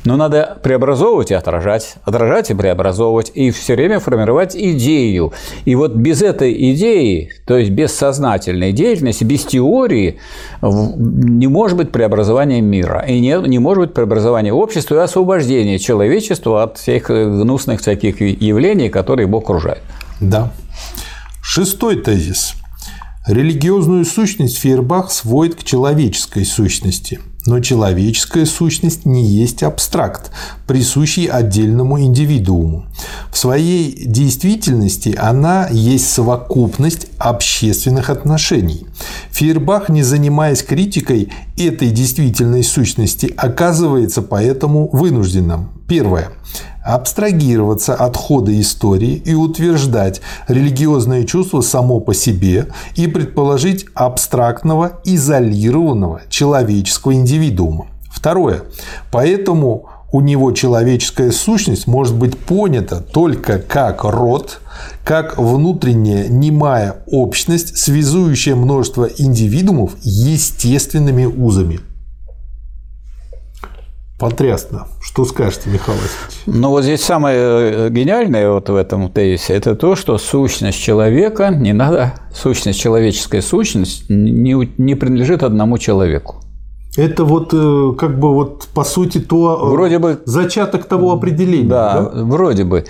Но надо преобразовывать и отражать, отражать и преобразовывать, и все время формировать идею. И вот без этой идеи, то есть без сознательной деятельности, без теории, не может быть преобразования мира, и не, не может быть преобразования общества и освобождения человечества от всех гнусных всяких явлений, которые его окружают. Да. Шестой тезис – Религиозную сущность Фейербах сводит к человеческой сущности. Но человеческая сущность не есть абстракт, присущий отдельному индивидууму. В своей действительности она есть совокупность общественных отношений. Фейербах, не занимаясь критикой этой действительной сущности, оказывается поэтому вынужденным. Первое абстрагироваться от хода истории и утверждать религиозное чувство само по себе и предположить абстрактного, изолированного человеческого индивидуума. Второе. Поэтому у него человеческая сущность может быть понята только как род, как внутренняя немая общность, связующая множество индивидуумов естественными узами. Потрясно. Что скажете, Михаил Васильевич? Ну, вот здесь самое э, гениальное вот в этом тезисе – это то, что сущность человека не надо, сущность, человеческая сущность не, не принадлежит одному человеку. Это вот э, как бы вот по сути то э, вроде бы зачаток того определения. Да, да, вроде бы.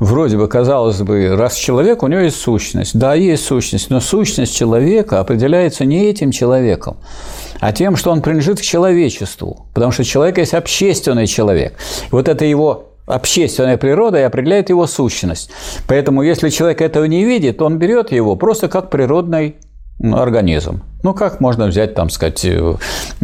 Вроде бы, казалось бы, раз человек, у него есть сущность. Да, есть сущность, но сущность человека определяется не этим человеком, а тем, что он принадлежит к человечеству. Потому что человек есть общественный человек. Вот это его общественная природа и определяет его сущность. Поэтому, если человек этого не видит, он берет его просто как природный организм. Ну, как можно взять, там, сказать, э,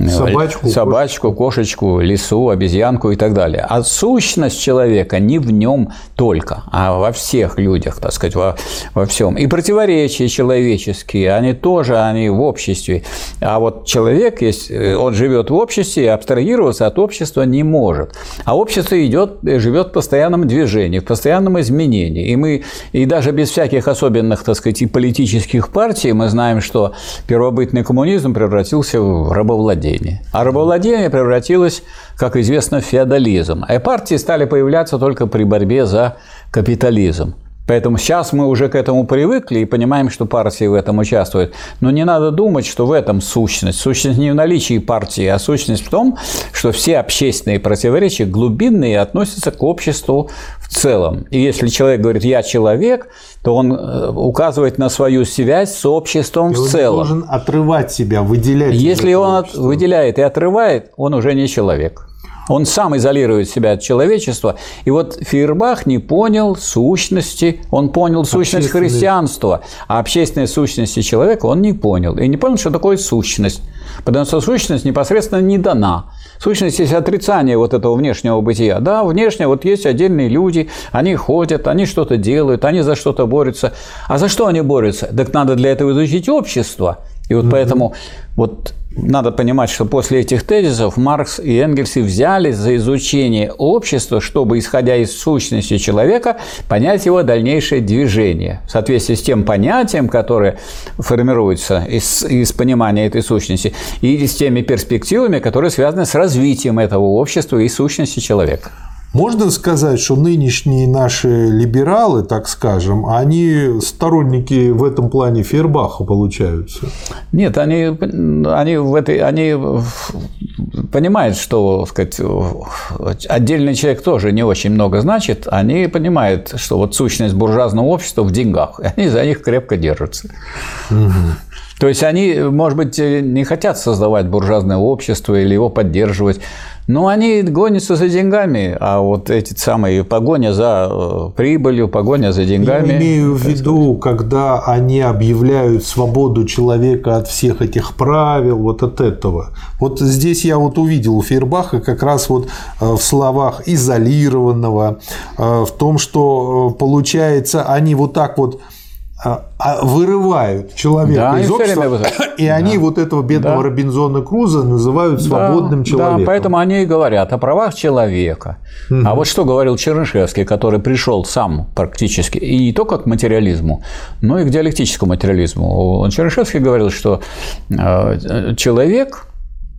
собачку, собачку кошечку, лису, обезьянку и так далее. А сущность человека не в нем только, а во всех людях, так сказать, во, во всем. И противоречия человеческие, они тоже, они в обществе. А вот человек, есть, э, он живет в обществе, и абстрагироваться от общества не может. А общество идет, живет в постоянном движении, в постоянном изменении. И мы, и даже без всяких особенных, так сказать, и политических партий, мы знаем, что первобытные первобытный коммунизм превратился в рабовладение. А рабовладение превратилось, как известно, в феодализм. А партии стали появляться только при борьбе за капитализм. Поэтому сейчас мы уже к этому привыкли и понимаем, что партии в этом участвуют. Но не надо думать, что в этом сущность. Сущность не в наличии партии, а сущность в том, что все общественные противоречия глубинные относятся к обществу в целом. И если человек говорит «я человек», то он э, указывает на свою связь с обществом и в целом. Он должен отрывать себя, выделять. Если он общество. выделяет и отрывает, он уже не человек. Он сам изолирует себя от человечества. И вот Фейербах не понял сущности, он понял сущность христианства, а общественной сущности человека он не понял. И не понял, что такое сущность. Потому что сущность непосредственно не дана. Сущность есть отрицание вот этого внешнего бытия. Да, внешне вот есть отдельные люди, они ходят, они что-то делают, они за что-то борются. А за что они борются? Так надо для этого изучить общество. И вот mm-hmm. поэтому вот надо понимать, что после этих тезисов Маркс и Энгельс взялись за изучение общества, чтобы, исходя из сущности человека, понять его дальнейшее движение в соответствии с тем понятием, которое формируется из, из понимания этой сущности, и с теми перспективами, которые связаны с развитием этого общества и сущности человека. Можно сказать, что нынешние наши либералы, так скажем, они сторонники в этом плане Фейербаха получаются? Нет, они, они, в этой, они понимают, что сказать, отдельный человек тоже не очень много значит. Они понимают, что вот сущность буржуазного общества в деньгах, и они за них крепко держатся. Угу. То есть они, может быть, не хотят создавать буржуазное общество или его поддерживать, но они гонятся за деньгами, а вот эти самые погоня за э, прибылью, погоня за деньгами. Я имею в виду, когда они объявляют свободу человека от всех этих правил, вот от этого. Вот здесь я вот увидел у Фейербаха как раз вот э, в словах изолированного, э, в том, что получается они вот так вот вырывают человека да, из общества, и они да. вот этого бедного да. Робинзона Круза называют свободным да, человеком. Да, поэтому они и говорят о правах человека. Угу. А вот что говорил Чернышевский, который пришел сам практически и не только к материализму, но и к диалектическому материализму. Чернышевский говорил, что э, человек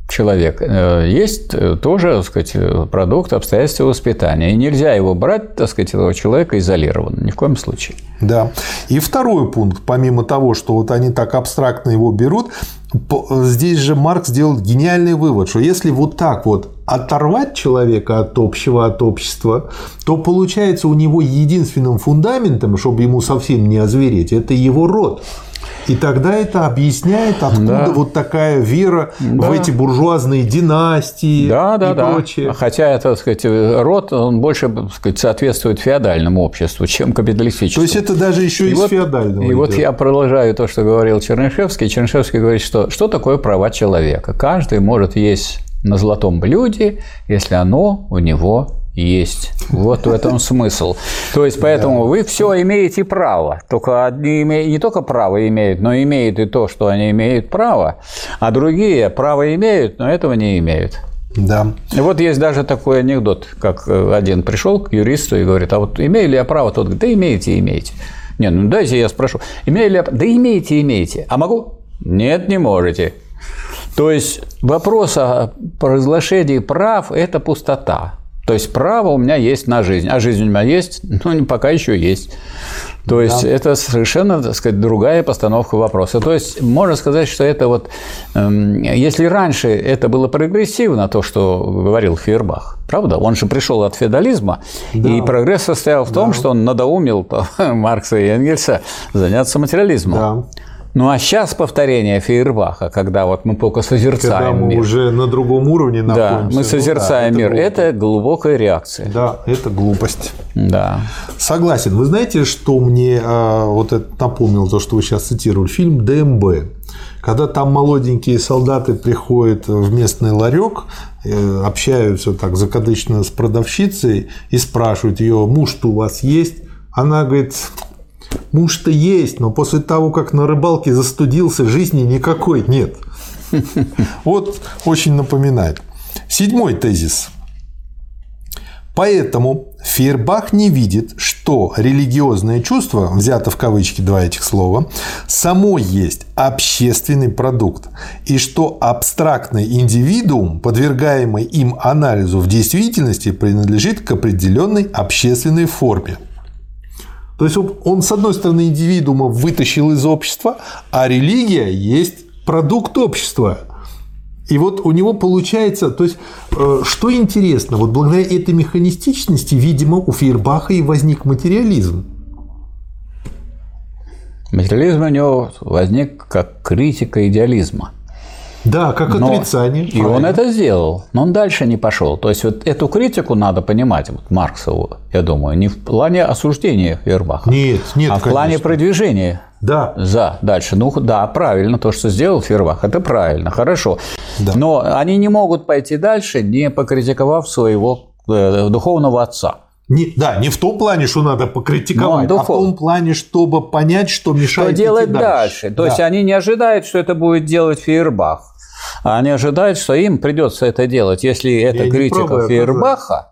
человек, э, есть э, тоже, так сказать, продукт обстоятельства воспитания. И нельзя его брать, так сказать, этого человека изолированно, ни в коем случае. Да. И второй пункт, помимо того, что вот они так абстрактно его берут, здесь же Маркс делает гениальный вывод, что если вот так вот оторвать человека от общего, от общества, то получается у него единственным фундаментом, чтобы ему совсем не озвереть, это его род. И тогда это объясняет, откуда да. вот такая вера да. в эти буржуазные династии да, да, и да. прочее. Хотя это, так сказать, род, он больше так сказать, соответствует феодальному обществу, чем капиталистическому. То есть это даже еще и из вот, феодального. И идет. вот я продолжаю то, что говорил Чернышевский. Чернышевский говорит, что что такое права человека? Каждый может есть на золотом блюде, если оно у него есть. Вот в этом смысл. То есть, поэтому вы все имеете право. Только одни не только право имеют, но имеют и то, что они имеют право, а другие право имеют, но этого не имеют. Да. И вот есть даже такой анекдот, как один пришел к юристу и говорит, а вот имею ли я право? Тот говорит, да имеете, имеете. Нет, ну дайте я спрошу, имею ли я Да имеете, имеете. А могу? Нет, не можете. То есть вопрос о разглашении прав – это пустота. То есть право у меня есть на жизнь, а жизнь у меня есть, ну, пока еще есть. То есть да. это совершенно, так сказать, другая постановка вопроса. То есть можно сказать, что это вот, эм, если раньше это было прогрессивно, то, что говорил Фейербах, правда? Он же пришел от феодализма, да. и прогресс состоял в том, да. что он надоумил Маркса и Энгельса заняться материализмом. Да. Ну а сейчас повторение Фейербаха, когда вот мы только созерцаем когда мы мир. уже на другом уровне находимся. Да, мы созерцаем ну, да, мир. Это, это глубокая реакция. Да, это глупость. Да. Согласен. Вы знаете, что мне а, вот это напомнило то, что вы сейчас цитировали? Фильм ДМБ. Когда там молоденькие солдаты приходят в местный ларек, э, общаются так закадычно с продавщицей и спрашивают ее, муж-то у вас есть? Она говорит, Муж-то есть, но после того, как на рыбалке застудился, жизни никакой нет. Вот очень напоминает. Седьмой тезис. Поэтому Фейербах не видит, что религиозное чувство, взято в кавычки два этих слова, само есть общественный продукт, и что абстрактный индивидуум, подвергаемый им анализу в действительности, принадлежит к определенной общественной форме. То есть он, с одной стороны, индивидуума вытащил из общества, а религия есть продукт общества. И вот у него получается, то есть, э, что интересно, вот благодаря этой механистичности, видимо, у Фейербаха и возник материализм. Материализм у него возник как критика идеализма. Да, как Но, отрицание. И правильно. он это сделал, но он дальше не пошел. То есть вот эту критику надо понимать, вот Марксову, я думаю, не в плане осуждения Фейербаха, нет, нет, а в плане продвижения да. за дальше. Ну да, правильно, то, что сделал Фейербах, это правильно, хорошо. Да. Но они не могут пойти дальше, не покритиковав своего э, духовного отца. Не, да, не в том плане, что надо покритиковать, а в том плане, чтобы понять, что мешает. Что делать дальше. дальше. То да. есть они не ожидают, что это будет делать Фейербах. А они ожидают, что им придется это делать. Если это Я критика Фейербаха,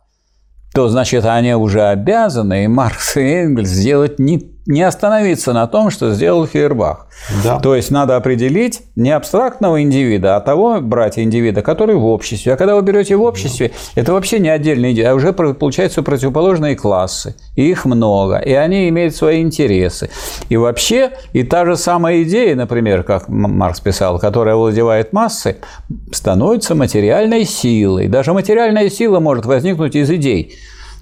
то значит они уже обязаны, и Маркс и Энгельс, сделать не не остановиться на том, что сделал Фейербах. Да. То есть надо определить не абстрактного индивида, а того брать индивида, который в обществе. А когда вы берете в обществе, да. это вообще не отдельные индивиды, а уже получаются противоположные классы. И их много, и они имеют свои интересы. И вообще, и та же самая идея, например, как Маркс писал, которая овладевает массой, становится материальной силой. Даже материальная сила может возникнуть из идей.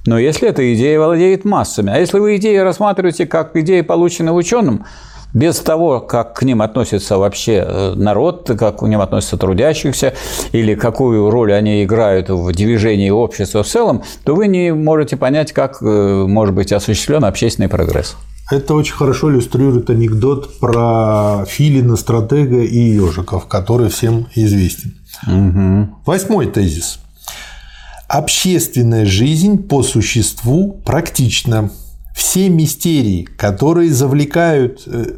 Но если эта идея владеет массами, а если вы идеи рассматриваете как идеи, полученные ученым, без того, как к ним относится вообще э, народ, как к ним относятся трудящихся, или какую роль они играют в движении общества в целом, то вы не можете понять, как э, может быть осуществлен общественный прогресс. Это очень хорошо иллюстрирует анекдот про Филина, стратега и ежиков, который всем известен. Угу. Восьмой тезис. Общественная жизнь по существу практична. Все мистерии, которые завлекают э,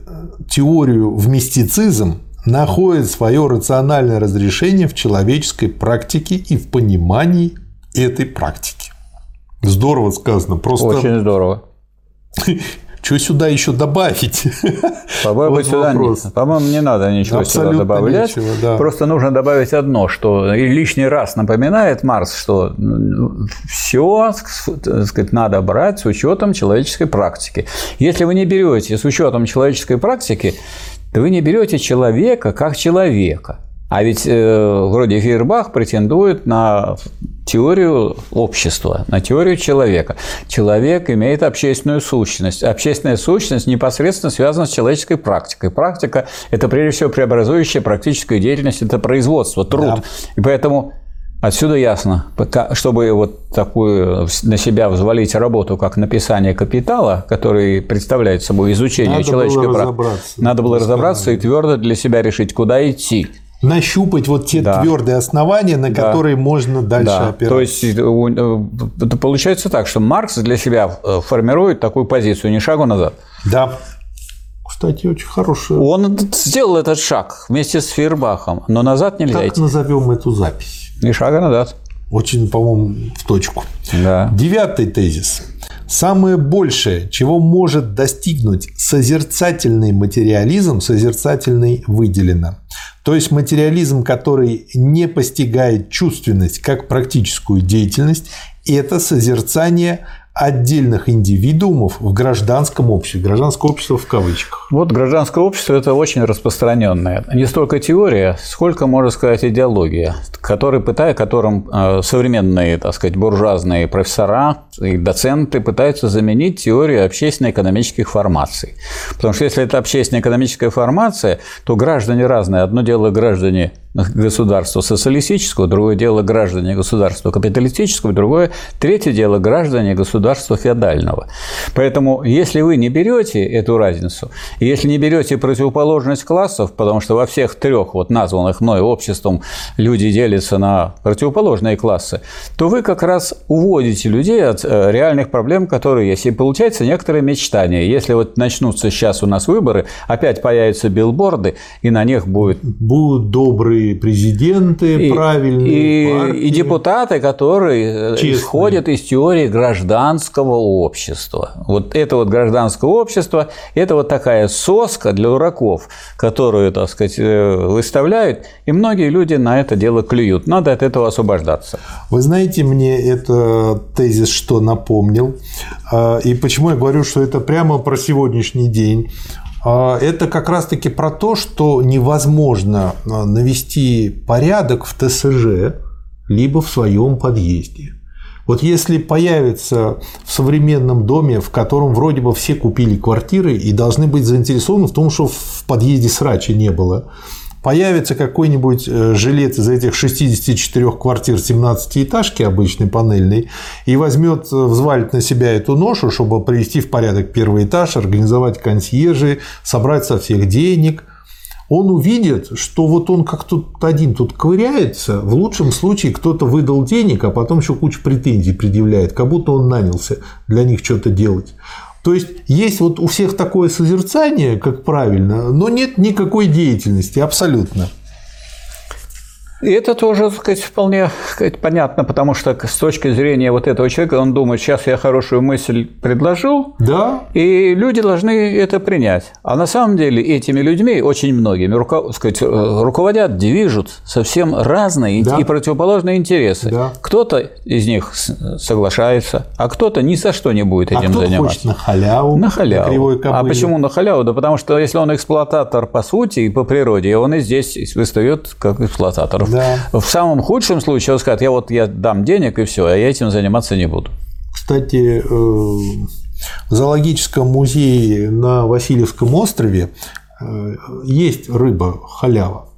теорию в мистицизм, находят свое рациональное разрешение в человеческой практике и в понимании этой практики. Здорово сказано, просто. Очень здорово. Что сюда еще добавить? По-моему, вот сюда не, по-моему, не надо ничего Абсолютно сюда добавлять. Ничего, да. Просто нужно добавить одно, что и лишний раз напоминает Марс, что все сказать, надо брать с учетом человеческой практики. Если вы не берете с учетом человеческой практики, то вы не берете человека как человека. А ведь э, вроде Фейербах претендует на теорию общества, на теорию человека. Человек имеет общественную сущность. Общественная сущность непосредственно связана с человеческой практикой. Практика – это прежде всего преобразующая практическая деятельность, это производство, труд. Да. И поэтому Отсюда ясно, чтобы вот такую на себя взвалить работу, как написание капитала, который представляет собой изучение надо человеческой практики, надо было разобраться и твердо для себя решить, куда идти нащупать вот те да. твердые основания, на да. которые можно дальше да. опираться. То есть э, это получается так, что Маркс для себя э, формирует такую позицию, не шагу назад. Да. Кстати, очень хороший. Он сделал этот шаг вместе с Фейербахом, но назад нельзя как идти. назовем эту запись? Не шага назад. Очень, по-моему, в точку. Да. Девятый тезис. Самое большее, чего может достигнуть созерцательный материализм, созерцательный выделено. То есть материализм, который не постигает чувственность как практическую деятельность, это созерцание отдельных индивидуумов в гражданском обществе. Гражданское общество в кавычках. Вот гражданское общество – это очень распространенное. Не столько теория, сколько, можно сказать, идеология, который пытая, которым э, современные, так сказать, буржуазные профессора и доценты пытаются заменить теорию общественно-экономических формаций. Потому что если это общественно-экономическая формация, то граждане разные. Одно дело граждане государства социалистического, другое дело граждане государства капиталистического, другое, третье дело граждане государства феодального. Поэтому, если вы не берете эту разницу, если не берете противоположность классов, потому что во всех трех вот названных мной обществом люди делятся на противоположные классы, то вы как раз уводите людей от э, реальных проблем, которые есть. И получается некоторое мечтание. Если вот начнутся сейчас у нас выборы, опять появятся билборды, и на них будет... Будут добрые президенты и, правильные. И, и депутаты, которые э, Честные. исходят из теории гражданского общества. Вот это вот гражданское общество, это вот такая соска для дураков, которую, так сказать, э, выставляют, и многие люди на это дело клюют. Надо от этого освобождаться. Вы знаете, мне это тезис что напомнил, а, и почему я говорю, что это прямо про сегодняшний день. А, это как раз-таки про то, что невозможно а, навести порядок в ТСЖ либо в своем подъезде. Вот если появится в современном доме, в котором вроде бы все купили квартиры и должны быть заинтересованы в том, что в подъезде срача не было, появится какой-нибудь э, жилец из этих 64 квартир 17-этажки обычной панельной и возьмет, э, взвалит на себя эту ношу, чтобы привести в порядок первый этаж, организовать консьержи, собрать со всех денег, он увидит, что вот он как тут один тут ковыряется, в лучшем случае кто-то выдал денег, а потом еще кучу претензий предъявляет, как будто он нанялся для них что-то делать. То есть есть вот у всех такое созерцание, как правильно, но нет никакой деятельности абсолютно. И это тоже, так сказать, вполне сказать, понятно, потому что с точки зрения вот этого человека, он думает, сейчас я хорошую мысль предложу, Да. и люди должны это принять. А на самом деле этими людьми, очень многими, руко- сказать, э, руководят, движут совсем разные Да. и противоположные интересы. Да. Кто-то из них соглашается, а кто-то ни за что не будет А этим кто заниматься. хочет на халяву? На халяву. кривой а почему на халяву? Да потому что если он эксплуататор по сути и по природе, он и здесь выстает как эксплуататор. Да. В самом худшем случае он скажет, я вот я дам денег и все, а я этим заниматься не буду. Кстати, э, в зоологическом музее на Васильевском острове э, есть рыба халява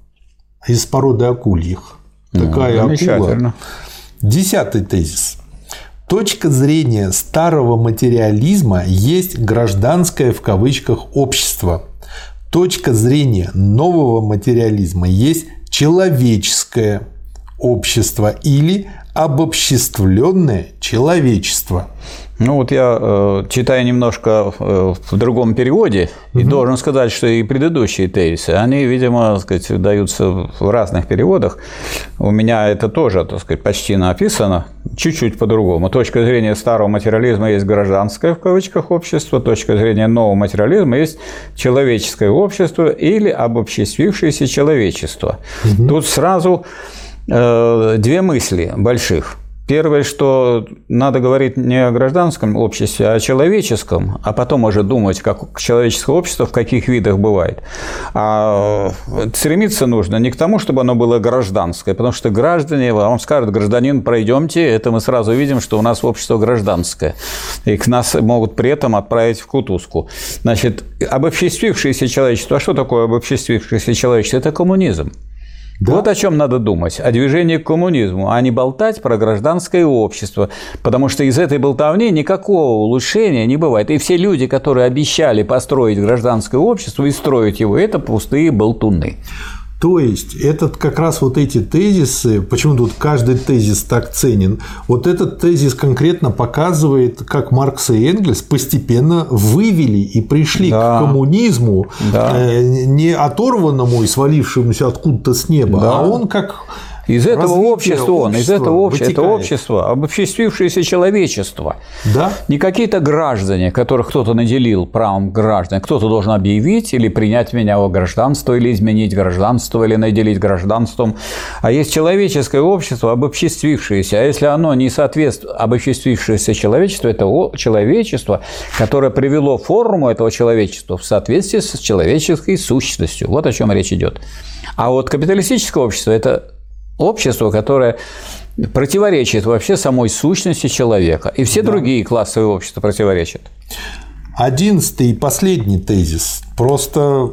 из породы акульих. Такая акула. Замечательно. Десятый тезис. Точка зрения старого материализма есть гражданское в кавычках общество. Точка зрения нового материализма есть человеческое общество или обобществленное человечество. Ну вот я э, читаю немножко э, в другом переводе и должен сказать, что и предыдущие тезисы, они, видимо, так сказать, даются в разных переводах. У меня это тоже, так сказать, почти написано, чуть-чуть по-другому. Точка зрения старого материализма есть гражданское в кавычках общество, точка зрения нового материализма есть человеческое общество или обобществившееся человечество. Тут сразу две мысли больших. Первое, что надо говорить не о гражданском обществе, а о человеческом, а потом уже думать, как человеческое общество в каких видах бывает. А стремиться нужно не к тому, чтобы оно было гражданское, потому что граждане, вам скажут, гражданин, пройдемте, это мы сразу видим, что у нас общество гражданское. И к нас могут при этом отправить в кутузку. Значит, обобществившееся человечество, а что такое обобществившееся человечество? Это коммунизм. Вот о чем надо думать, о движении к коммунизму, а не болтать про гражданское общество, потому что из этой болтовни никакого улучшения не бывает. И все люди, которые обещали построить гражданское общество и строить его, это пустые болтуны. То есть, этот как раз вот эти тезисы, почему тут каждый тезис так ценен, вот этот тезис конкретно показывает, как Маркс и Энгельс постепенно вывели и пришли Да. к коммунизму, Да. э, не оторванному и свалившемуся откуда-то с неба, Да. а он как Из этого развитие общества он, из этого общества, это общество, обобществившееся человечество. Да? Не какие-то граждане, которых кто-то наделил правом граждан, кто-то должен объявить или принять меня во гражданство, или изменить гражданство, или наделить гражданством. А есть человеческое общество, обобществившееся. А если оно не соответствует обобществившееся человечеству, это человечество, которое привело форму этого человечества в соответствии с человеческой сущностью. Вот о чем речь идет. А вот капиталистическое общество – это общество, которое противоречит вообще самой сущности человека. И все другие классовые общества противоречат. Одиннадцатый и последний тезис. Просто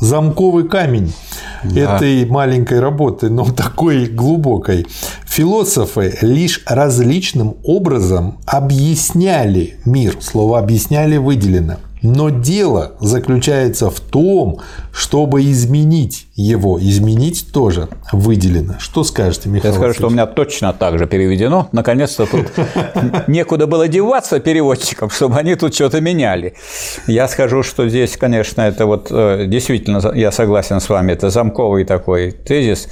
замковый камень этой маленькой работы, но такой глубокой. Философы лишь различным образом объясняли мир. Слово «объясняли» выделено. Но дело заключается в том, чтобы изменить его. Изменить тоже выделено. Что скажете, Михаил? Я скажу, что у меня точно так же переведено. Наконец-то тут некуда было деваться переводчикам, чтобы они тут что-то меняли. Я скажу, что здесь, конечно, это вот э, действительно, я согласен с вами, это замковый такой тезис,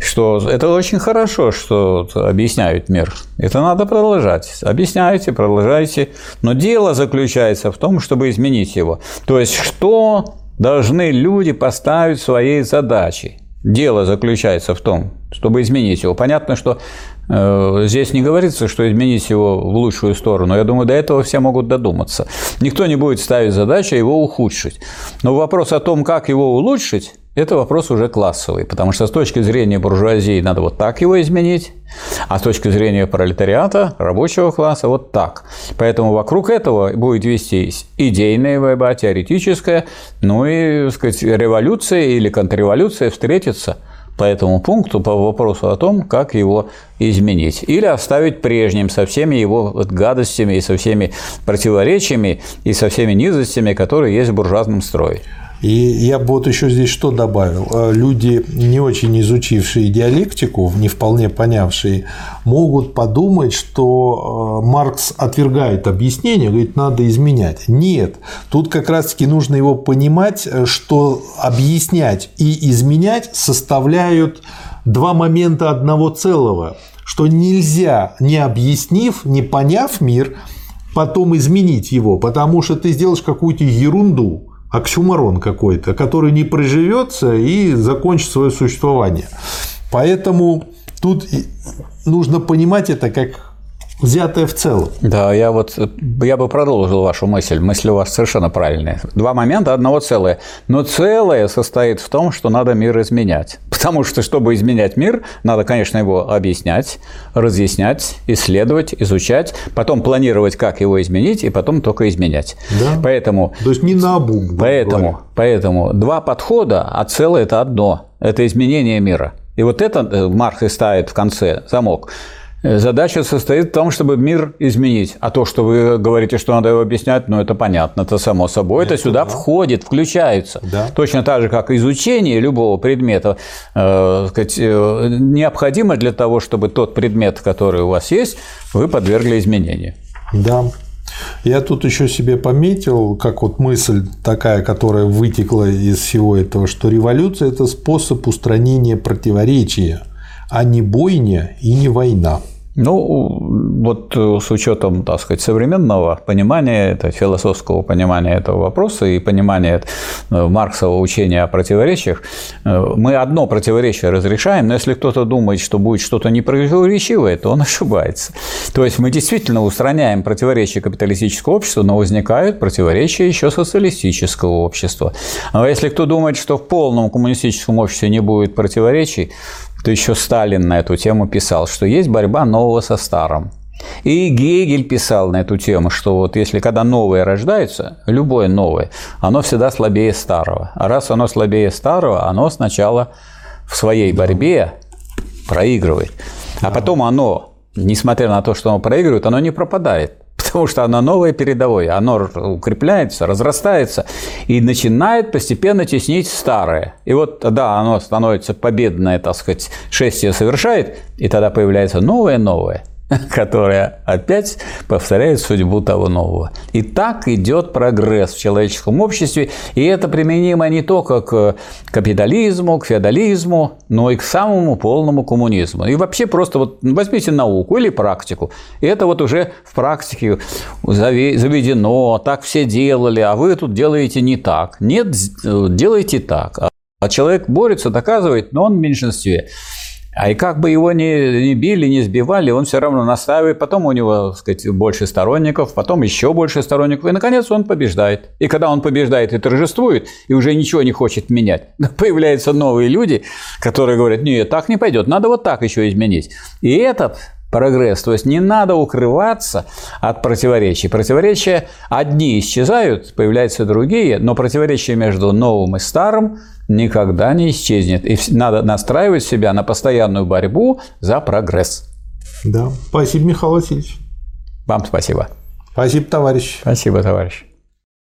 что это очень хорошо, что объясняют мир. Это надо продолжать. Объясняйте, продолжайте. Но дело заключается в том, чтобы изменить его. То есть, что должны люди поставить своей задачей? Дело заключается в том, чтобы изменить его. Понятно, что э, здесь не говорится, что изменить его в лучшую сторону. Я думаю, до этого все могут додуматься. Никто не будет ставить задачу его ухудшить. Но вопрос о том, как его улучшить, это вопрос уже классовый, потому что с точки зрения буржуазии надо вот так его изменить, а с точки зрения пролетариата, рабочего класса, вот так. Поэтому вокруг этого будет вестись идейная борьба, теоретическая, ну и, так сказать, революция или контрреволюция встретится по этому пункту по вопросу о том, как его изменить. Или оставить прежним со всеми его вот гадостями и со всеми противоречиями и со всеми низостями, которые есть в буржуазном строе. И я бы вот еще здесь что добавил. Э, Люди, не очень изучившие диалектику, не вполне понявшие, могут подумать, что э, Маркс отвергает объяснение, говорит, надо изменять. Нет. Тут как раз-таки нужно его понимать, э, что объяснять и изменять составляют два момента одного целого, что нельзя, не объяснив, не поняв мир, потом изменить его, потому что ты сделаешь какую-то ерунду, оксюмарон какой-то, который не приживется и закончит свое существование. Поэтому тут нужно понимать это как взятое в целом. Да, я вот я бы продолжил вашу мысль. Мысль у вас совершенно правильная. Два момента одного целое. Но целое состоит в том, что надо мир изменять. Потому что, чтобы изменять мир, надо, конечно, его объяснять, разъяснять, исследовать, изучать, потом планировать, как его изменить, и потом только изменять. Да. Поэтому, То есть не на обум. Поэтому, поэтому два подхода, а целое – это одно. Это изменение мира. И вот это э, Маркс и ставит в конце замок. Э, задача состоит в том, чтобы мир изменить. А то, что вы говорите, что надо его объяснять, ну это понятно, это само собой. Это, это сюда да. входит, включается. Да. Точно так же, как изучение любого предмета э, сказать, э, необходимо для того, чтобы тот предмет, который у вас есть, вы подвергли изменению. Да. Я тут еще себе пометил, как вот мысль такая, которая вытекла из всего этого, что революция – это способ устранения противоречия а не бойня и не война. Ну, вот э, с учетом, так сказать, современного понимания, это философского понимания этого вопроса и понимания э, Марксового учения о противоречиях, э, мы одно противоречие разрешаем, но если кто-то думает, что будет что-то непротиворечивое, то он ошибается. То есть мы действительно устраняем противоречия капиталистического общества, но возникают противоречия еще социалистического общества. А если кто думает, что в полном коммунистическом обществе не будет противоречий, то еще Сталин на эту тему писал, что есть борьба нового со старым. И Гегель писал на эту тему, что вот если когда новое рождается, любое новое, оно всегда слабее старого. А раз оно слабее старого, оно сначала в своей борьбе проигрывает. А потом оно, несмотря на то, что оно проигрывает, оно не пропадает потому что оно новое передовое, оно укрепляется, разрастается и начинает постепенно теснить старое. И вот тогда оно становится победное, так сказать, шествие совершает, и тогда появляется новое-новое – которая опять повторяет судьбу того нового. И так идет прогресс в человеческом обществе, и это применимо не только к капитализму, к феодализму, но и к самому полному коммунизму. И вообще просто вот возьмите науку или практику, и это вот уже в практике заведено, так все делали, а вы тут делаете не так. Нет, делайте так. А человек борется, доказывает, но он в меньшинстве. А и как бы его ни, ни били, ни сбивали, он все равно настаивает. Потом у него, так сказать, больше сторонников, потом еще больше сторонников. И, наконец, он побеждает. И когда он побеждает и торжествует, и уже ничего не хочет менять, появляются новые люди, которые говорят, нет, так не пойдет, надо вот так еще изменить. И этот прогресс. То есть не надо укрываться от противоречий. Противоречия одни исчезают, появляются другие, но противоречие между новым и старым никогда не исчезнет. И надо настраивать себя на постоянную борьбу за прогресс. Да. Спасибо, Михаил Васильевич. Вам спасибо. Спасибо, товарищ. Спасибо, товарищ.